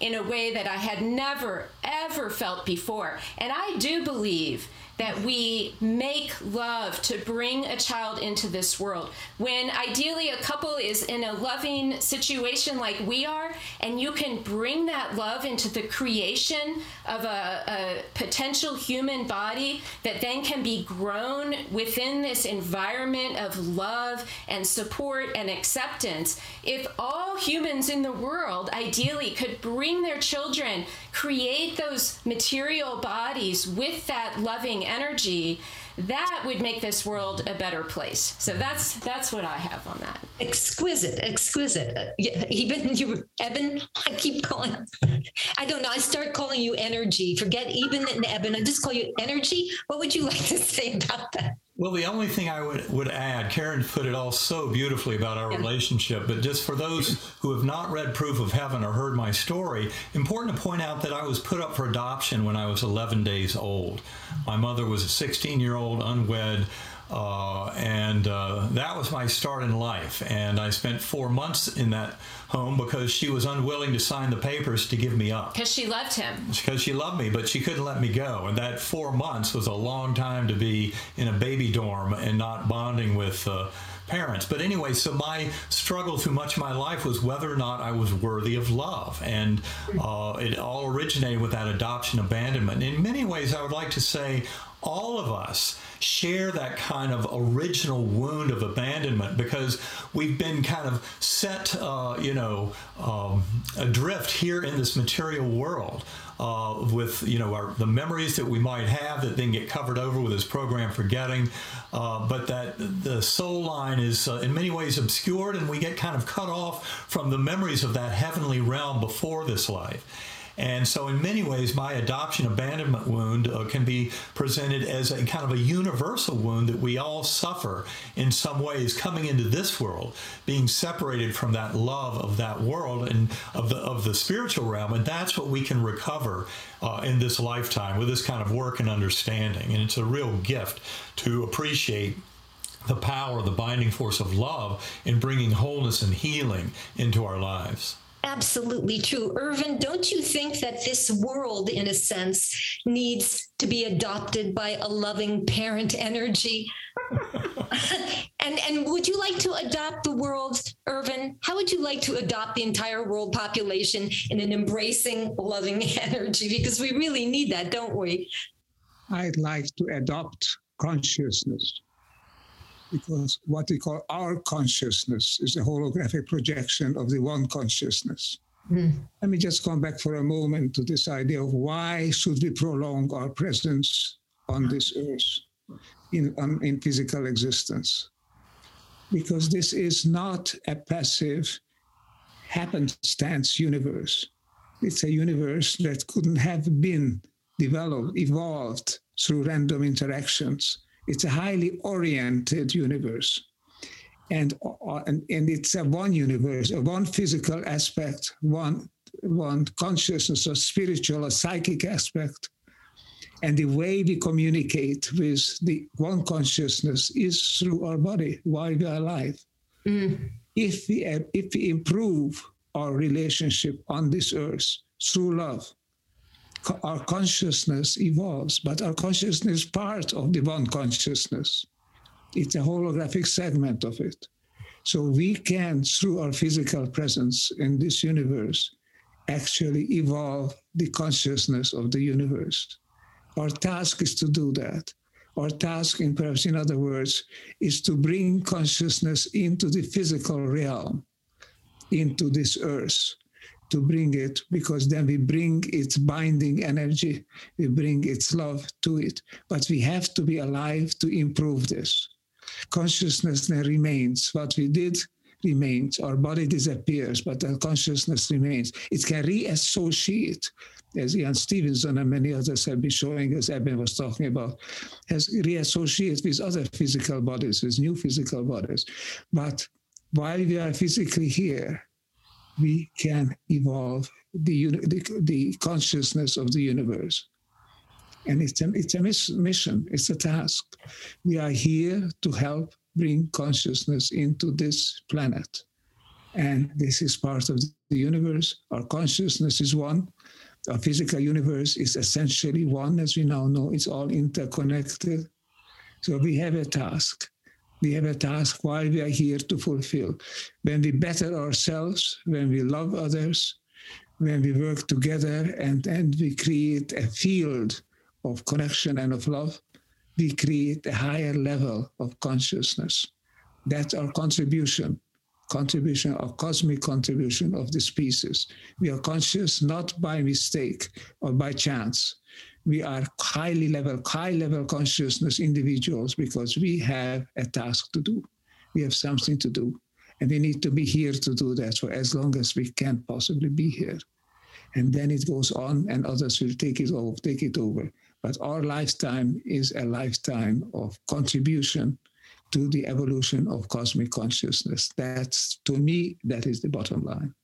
in a way that I had never, ever felt before. And I do believe that we make love to bring a child into this world. When ideally a couple is in a loving situation like we are, and you can bring that love into the creation of a, a potential human body that then can be grown within this environment of love and support and acceptance. If all humans in the world ideally could bring their children, create those material bodies with that loving energy, that would make this world a better place. So that's that's what I have on that. Exquisite, exquisite. Yeah, even you, Eben. I keep calling. I don't know. I start calling you energy. Forget even and Eben. I just call you energy. What would you like to say about that? Well, the only thing I would, would add, Karen put it all so beautifully about our relationship, but just for those who have not read Proof of Heaven or heard my story, important to point out that I was put up for adoption when I was 11 days old. My mother was a 16 year old, unwed. Uh, and uh, that was my start in life. And I spent four months in that home because she was unwilling to sign the papers to give me up. Because she loved him. Because she loved me, but she couldn't let me go. And that four months was a long time to be in a baby dorm and not bonding with. Uh, parents. But anyway, so my struggle through much of my life was whether or not I was worthy of love. And uh, it all originated with that adoption abandonment. In many ways, I would like to say all of us share that kind of original wound of abandonment because we've been kind of set, uh, you know, um, adrift here in this material world. Uh, with you know our, the memories that we might have that then get covered over with this program forgetting, uh, but that the soul line is uh, in many ways obscured, and we get kind of cut off from the memories of that heavenly realm before this life. And so, in many ways, my adoption abandonment wound uh, can be presented as a kind of a universal wound that we all suffer in some ways coming into this world, being separated from that love of that world and of the of the spiritual realm. And that's what we can recover uh, in this lifetime with this kind of work and understanding. And it's a real gift to appreciate the power, the binding force of love in bringing wholeness and healing into our lives absolutely true. Ervin, don't you think that this world, in a sense, needs to be adopted by a loving parent energy? and and would you like to adopt the world, Ervin? How would you like to adopt the entire world population in an embracing, loving energy? Because we really need that, don't we? I'd like to adopt consciousness because what we call our consciousness is a holographic projection of the one consciousness. Mm. Let me just come back for a moment to this idea of why should we prolong our presence on this earth in, um, in physical existence? Because this is not a passive happenstance universe. It's a universe that couldn't have been developed, evolved through random interactions it's a highly oriented universe. And, uh, and, and it's a one universe, a one physical aspect, one, one consciousness or spiritual or psychic aspect. And the way we communicate with the one consciousness is through our body while we are alive. Mm. If, we, if we improve our relationship on this earth through love, our consciousness evolves, but our consciousness is part of the one consciousness. It's a holographic segment of it. So we can, through our physical presence in this universe, actually evolve the consciousness of the universe. Our task is to do that. Our task, in perhaps in other words, is to bring consciousness into the physical realm, into this earth, to bring it because then we bring its binding energy, we bring its love to it. But we have to be alive to improve this. Consciousness remains. What we did remains. Our body disappears, but the consciousness remains. It can reassociate, as Ian Stevenson and many others have been showing, as Eben was talking about, has reassociated with other physical bodies, with new physical bodies. But while we are physically here, we can evolve the, the, the consciousness of the universe. And it's a, it's a mission, it's a task. We are here to help bring consciousness into this planet. And this is part of the universe. Our consciousness is one. Our physical universe is essentially one, as we now know. It's all interconnected. So we have a task we have a task while we are here to fulfill. When we better ourselves, when we love others, when we work together and, and we create a field of connection and of love, we create a higher level of consciousness. That's our contribution, contribution, our cosmic contribution of the species. We are conscious not by mistake or by chance, we are highly level, high level consciousness individuals because we have a task to do. We have something to do. And we need to be here to do that for as long as we can possibly be here. And then it goes on and others will take it over, take it over. But our lifetime is a lifetime of contribution to the evolution of cosmic consciousness. That's to me, that is the bottom line.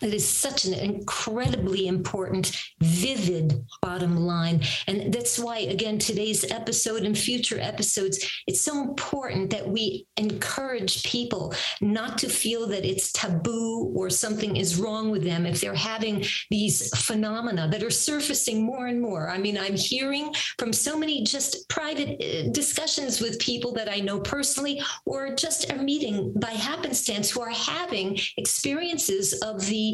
That is such an incredibly important, vivid bottom line. And that's why, again, today's episode and future episodes, it's so important that we encourage people not to feel that it's taboo or something is wrong with them if they're having these phenomena that are surfacing more and more. I mean, I'm hearing from so many just private uh, discussions with people that I know personally or just are meeting by happenstance who are having experiences of the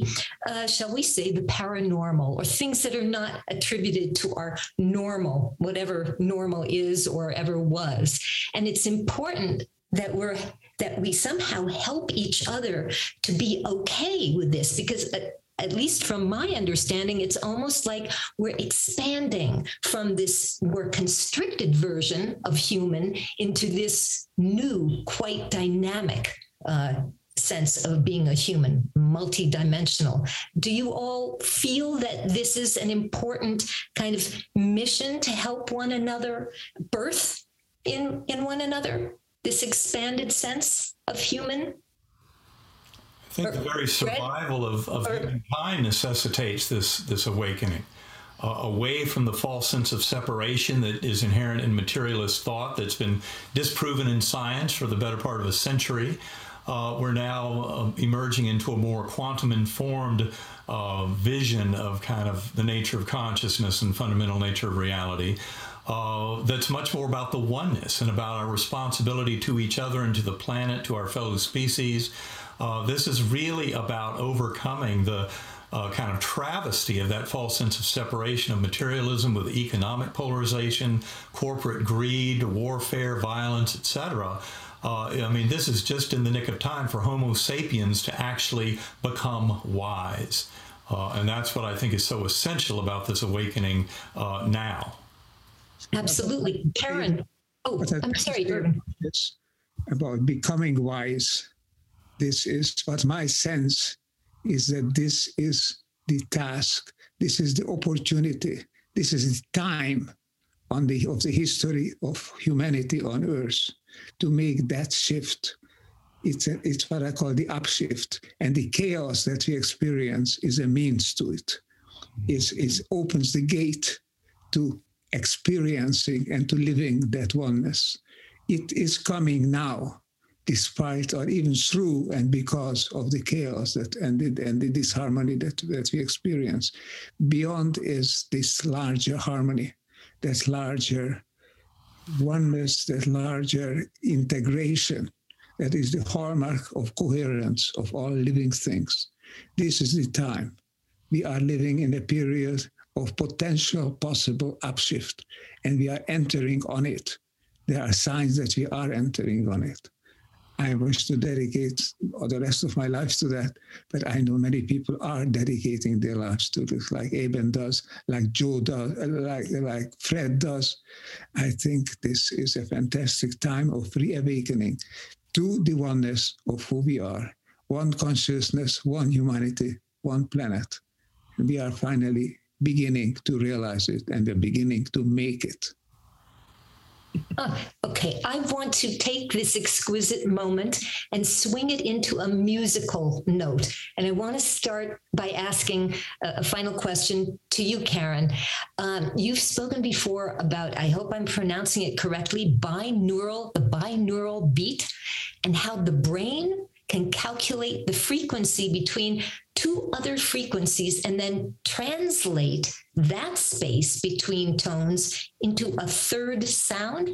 uh, shall we say, the paranormal or things that are not attributed to our normal, whatever normal is or ever was. And it's important that we're that we somehow help each other to be okay with this because uh, at least from my understanding, it's almost like we're expanding from this more constricted version of human into this new, quite dynamic uh, sense of being a human, multidimensional. Do you all feel that this is an important kind of mission to help one another birth in, in one another? This expanded sense of human? I think the very survival of, of humankind necessitates this, this awakening. Uh, away from the false sense of separation that is inherent in materialist thought that's been disproven in science for the better part of a century uh, we're now uh, emerging into a more quantum informed uh, vision of kind of the nature of consciousness and fundamental nature of reality. Uh, that's much more about the oneness and about our responsibility to each other and to the planet, to our fellow species. Uh, this is really about overcoming the uh, kind of travesty of that false sense of separation of materialism with economic polarization, corporate greed, warfare, violence, etc. Uh, I mean, this is just in the nick of time for Homo sapiens to actually become wise. Uh, and that's what I think is so essential about this awakening uh, now. Absolutely. Karen. Oh, I'm sorry, Ervin. It's about becoming wise. This is what my sense is that this is the task, this is the opportunity, this is the time on the of the history of humanity on earth to make that shift. It's, a, it's what I call the upshift. And the chaos that we experience is a means to it. It's, it opens the gate to experiencing and to living that oneness. It is coming now, despite or even through and because of the chaos that and the, and the disharmony that, that we experience. Beyond is this larger harmony, that larger oneness, that larger integration that is the hallmark of coherence of all living things. This is the time. We are living in a period of potential possible upshift, and we are entering on it. There are signs that we are entering on it. I wish to dedicate the rest of my life to that, but I know many people are dedicating their lives to this, like Eben does, like Joe does, like, like Fred does. I think this is a fantastic time of reawakening to the oneness of who we are one consciousness, one humanity, one planet. We are finally beginning to realize it and we're beginning to make it. Okay, I want to take this exquisite moment and swing it into a musical note. And I want to start by asking a, a final question to you, Karen. Um, you've spoken before about, I hope I'm pronouncing it correctly, binaural, the binaural beat, and how the brain can calculate the frequency between two other frequencies and then translate that space between tones into a third sound.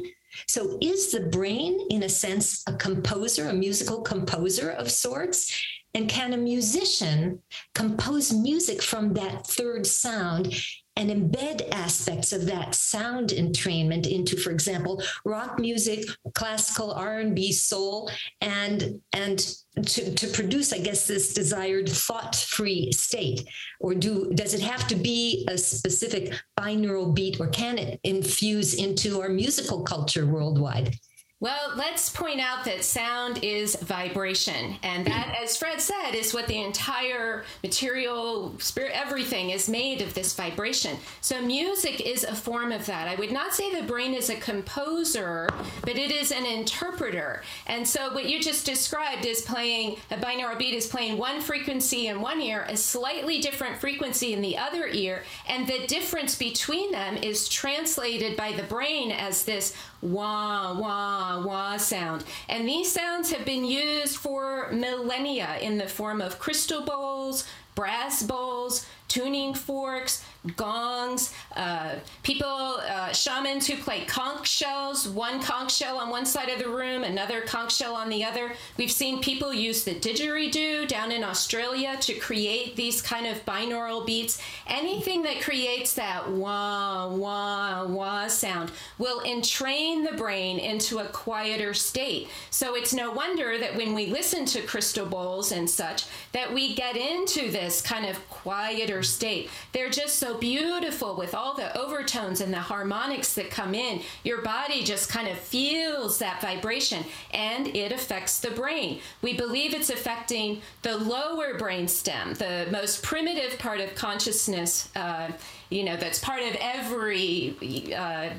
So, is the brain, in a sense, a composer, a musical composer of sorts? And can a musician compose music from that third sound and embed aspects of that sound entrainment into for example rock music classical r&b soul and and to, to produce i guess this desired thought-free state. Or do does it have to be a specific binaural beat or can it infuse into our musical culture worldwide Well, let's point out that sound is vibration. And that, hmm. as Fred said, is what the entire material, spirit, everything is made of this vibration. So, music is a form of that. I would not say the brain is a composer, but it is an interpreter. And so, what you just described is playing a binaural beat is playing one frequency in one ear, a slightly different frequency in the other ear. And the difference between them is translated by the brain as this wah, wah, wah sound. And these sounds have been used for millennia in the form of crystal bowls, brass bowls, tuning forks, gongs, uh, people, uh, shamans who play conch shells, one conch shell on one side of the room, another conch shell on the other. We've seen people use the didgeridoo down in Australia to create these kind of binaural beats. Anything that creates that wah, wah, wah sound will entrain the brain into a quieter state. So it's no wonder that when we listen to crystal bowls and such, that we get into this kind of quieter state. They're just so beautiful with all the overtones and the harmonics that come in. Your body just kind of feels that vibration and it affects the brain. We believe it's affecting the lower brain stem, the most primitive part of consciousness, uh, you know, that's part of every. Uh,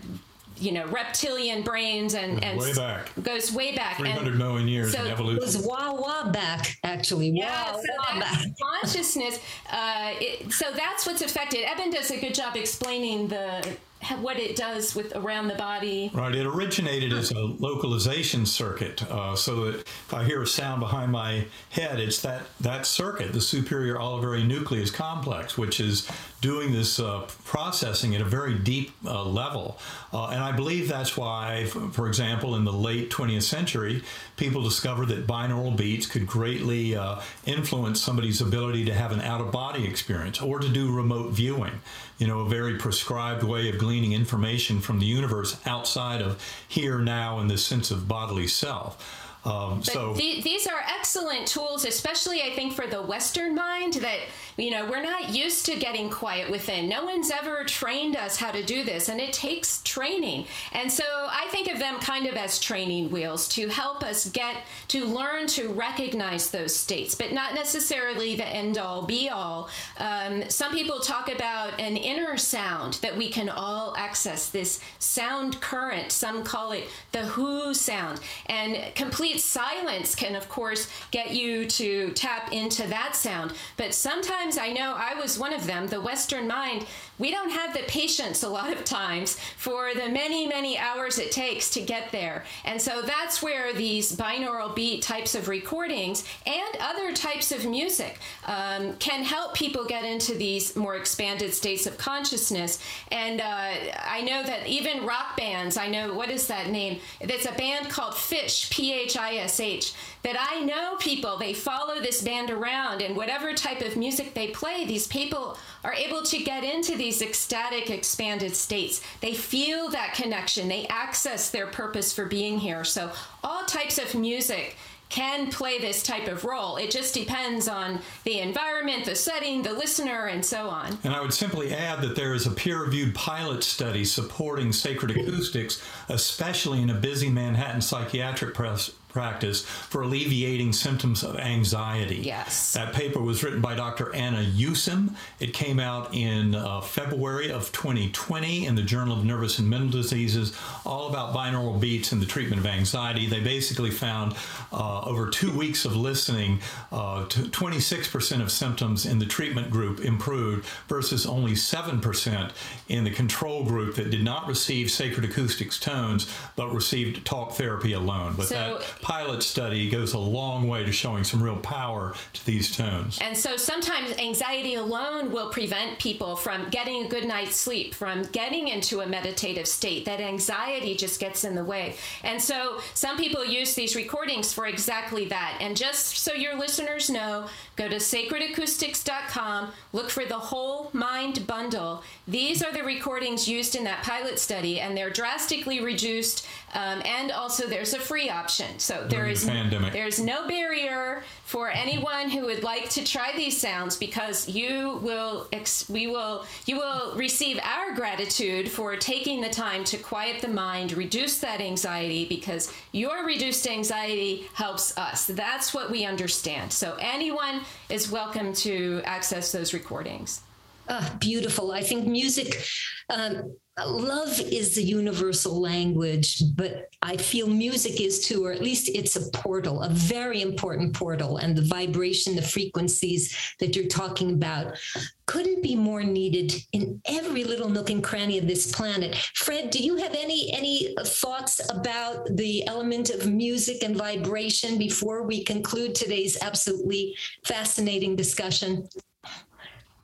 you know reptilian brains and and way back goes way back 300 and million years so in It was wah wah back, actually. yeah, wah so wah back. consciousness. Uh, it, so that's what's affected. Eben does a good job explaining the what it does with around the body. Right. It originated as a localization circuit. Uh, so that if I hear a sound behind my head, it's that, that circuit, the superior olivary nucleus complex, which is doing this uh, processing at a very deep uh, level. Uh, and I believe that's why, for example, in the late 20th century, people discovered that binaural beats could greatly uh, influence somebody's ability to have an out of body experience or to do remote viewing. You know, a very prescribed way of gleaning information from the universe outside of here, now, and this sense of bodily self. Um, so, the, these are excellent tools, especially I think for the Western mind that, you know, we're not used to getting quiet within. No one's ever trained us how to do this, and it takes training. And so I think of them kind of as training wheels to help us get to learn to recognize those states, but not necessarily the end all be all. Um, some people talk about an inner sound that we can all access, this sound current. Some call it the HU sound. And complete silence can, of course, get you to tap into that sound. But sometimes I know I was one of them, the Western mind, we don't have the patience a lot of times for the many, many hours it takes to get there. And so that's where these binaural beat types of recordings and other types of music um, can help people get into these more expanded states of consciousness. And uh, I know that even rock bands, I know, what is that name? It's a band called Phish, P H I S H, that I know people, they follow this band around, and whatever type of music they play, these people are able to get into these ecstatic, expanded states. They feel that connection, they access their purpose for being here. So, all types of music can play this type of role. It just depends on the environment, the setting, the listener, and so on. And I would simply add that there is a peer reviewed pilot study supporting sacred acoustics, especially in a busy Manhattan psychiatric press, practice for alleviating symptoms of anxiety. Yes. That paper was written by Dr. Anna Yusim. It came out in uh, February of 2020 in the Journal of Nervous and Mental Diseases, all about binaural beats and the treatment of anxiety. They basically found uh, over two weeks of listening, uh, to 26% of symptoms in the treatment group improved versus only 7% in the control group that did not receive sacred acoustics tones but received talk therapy alone. But So- that pilot study goes a long way to showing some real power to these tones. And so sometimes anxiety alone will prevent people from getting a good night's sleep, from getting into a meditative state. That anxiety just gets in the way. And so some people use these recordings for exactly that. And just so your listeners know, go to sacredacoustics.com, look for the whole mind bundle. These are the recordings used in that pilot study, and they're drastically reduced. Um, and also, there's a free option. So So there is the pandemic. there's no barrier for anyone who would like to try these sounds because you will ex- we will you will receive our gratitude for taking the time to quiet the mind, reduce that anxiety because your reduced anxiety helps us. That's what we understand. So anyone is welcome to access those recordings. Ah, beautiful. I think music, um, love is the universal language, but I feel music is too, or at least it's a portal, a very important portal. And the vibration, the frequencies that you're talking about couldn't be more needed in every little nook and cranny of this planet. Fred, do you have any any thoughts about the element of music and vibration before we conclude today's absolutely fascinating discussion?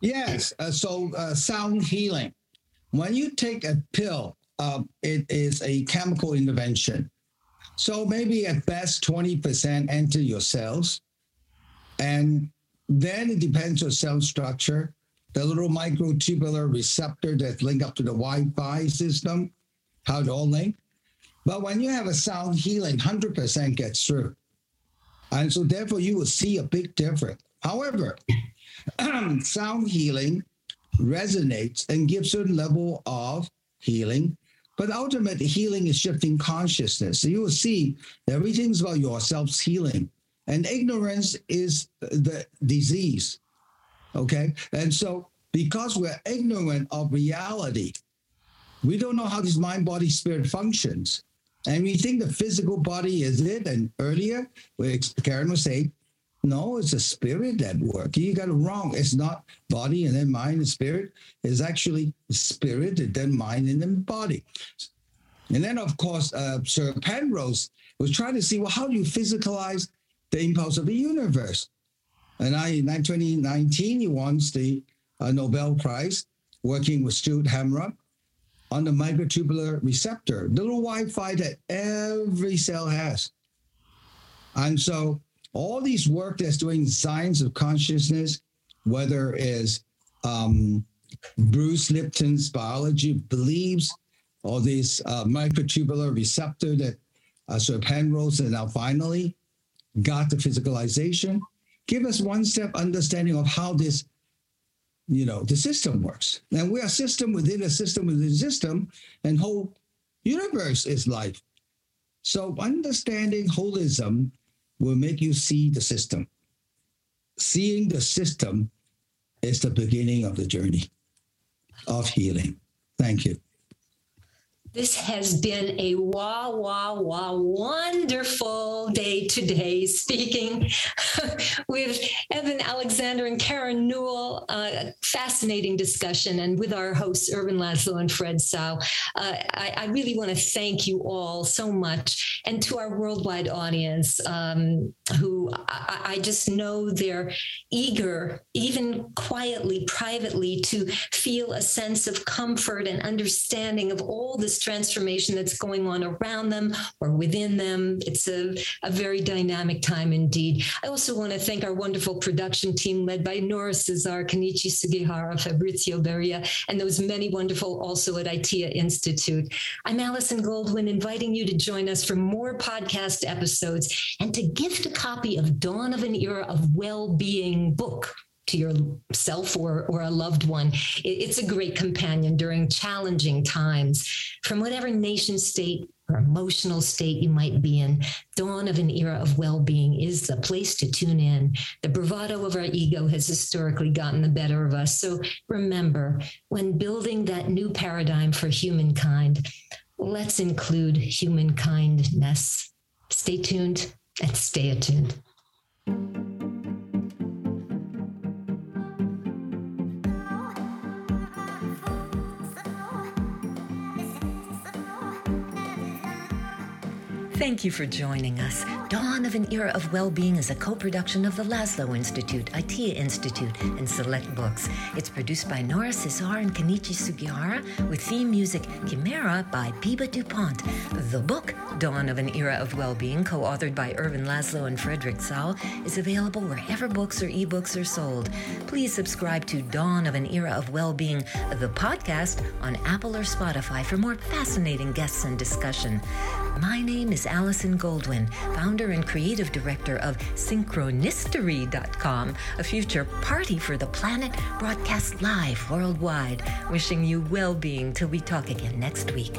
Yes. Uh, so uh, sound healing. When you take a pill, uh, it is a chemical intervention. So maybe at best 20% enter your cells. And then it depends on cell structure. The little microtubular receptor that link up to the Wi-Fi system, how it all link. But when you have a sound healing, 100% gets through. And so therefore you will see a big difference. However, sound healing resonates and gives certain level of healing. But ultimately, healing is shifting consciousness. So you will see everything's about yourself's healing. And ignorance is the disease. Okay. And so, because we're ignorant of reality, we don't know how this mind, body, spirit functions. And we think the physical body is it. And earlier, Karen was saying, no, it's a spirit that work. You got it wrong. It's not body and then mind and spirit. It's actually spirit and then mind and then body. And then, of course, uh, Sir Penrose was trying to see, well, how do you physicalize the impulse of the universe? And I, in 2019, he won the uh, Nobel Prize working with Stuart Hameroff on the microtubular receptor, the little Wi-Fi that every cell has. And so all these work that's doing science of consciousness, whether is um, Bruce Lipton's biology believes, all these uh, microtubular receptor that uh, Sir Penrose and now finally got the physicalization, give us one step understanding of how this, you know, the system works. And we are system within a system within a system, and whole universe is life. So understanding holism will make you see the system. Seeing the system is the beginning of the journey of healing. Thank you. This has been a wah, wah, wah, wonderful day today, speaking with Eben Alexander and Karen Newell. Uh, fascinating discussion, and with our hosts, Ervin Laszlo and Fred Tsao. Uh, I, I, really want to thank you all so much, and to our worldwide audience, um, who I, I just know they're eager, even quietly, privately, to feel a sense of comfort and understanding of all this transformation that's going on around them or within them. It's a, a very dynamic time indeed. I also want to thank our wonderful production team led by Nora Cesar, Kenichi Sugihara, Fabrizio Beria, and those many wonderful also at ITEA Institute. I'm Allison Goldwyn, inviting you to join us for more podcast episodes and to gift a copy of Dawn of an Era of Well-Being book to yourself or, or a loved one. it's a great companion during challenging times. From whatever nation state or emotional state you might be in, dawn of an era of well being is the place to tune in. The bravado of our ego has historically gotten the better of us. So remember, when building that new paradigm for humankind, let's include human kindness. Stay tuned and stay attuned. Thank you for joining us. Dawn of an Era of Well-Being is a co-production of the Laszlo Institute, ITEA Institute, and Select Books. It's produced by Nora Cesar and Kenichi Sugihara, with theme music Chimera by Biba DuPont. The book, Dawn of an Era of Well-Being, co-authored by Ervin Laszlo and Frederick Tsao, is available wherever books or ebooks are sold. Please subscribe to Dawn of an Era of Well-Being, the podcast, on Apple or Spotify for more fascinating guests and discussion. My name is Allison Goldwyn, founder and creative director of Synchronistery.com, a future party for the planet broadcast live worldwide. Wishing you well being till we talk again next week.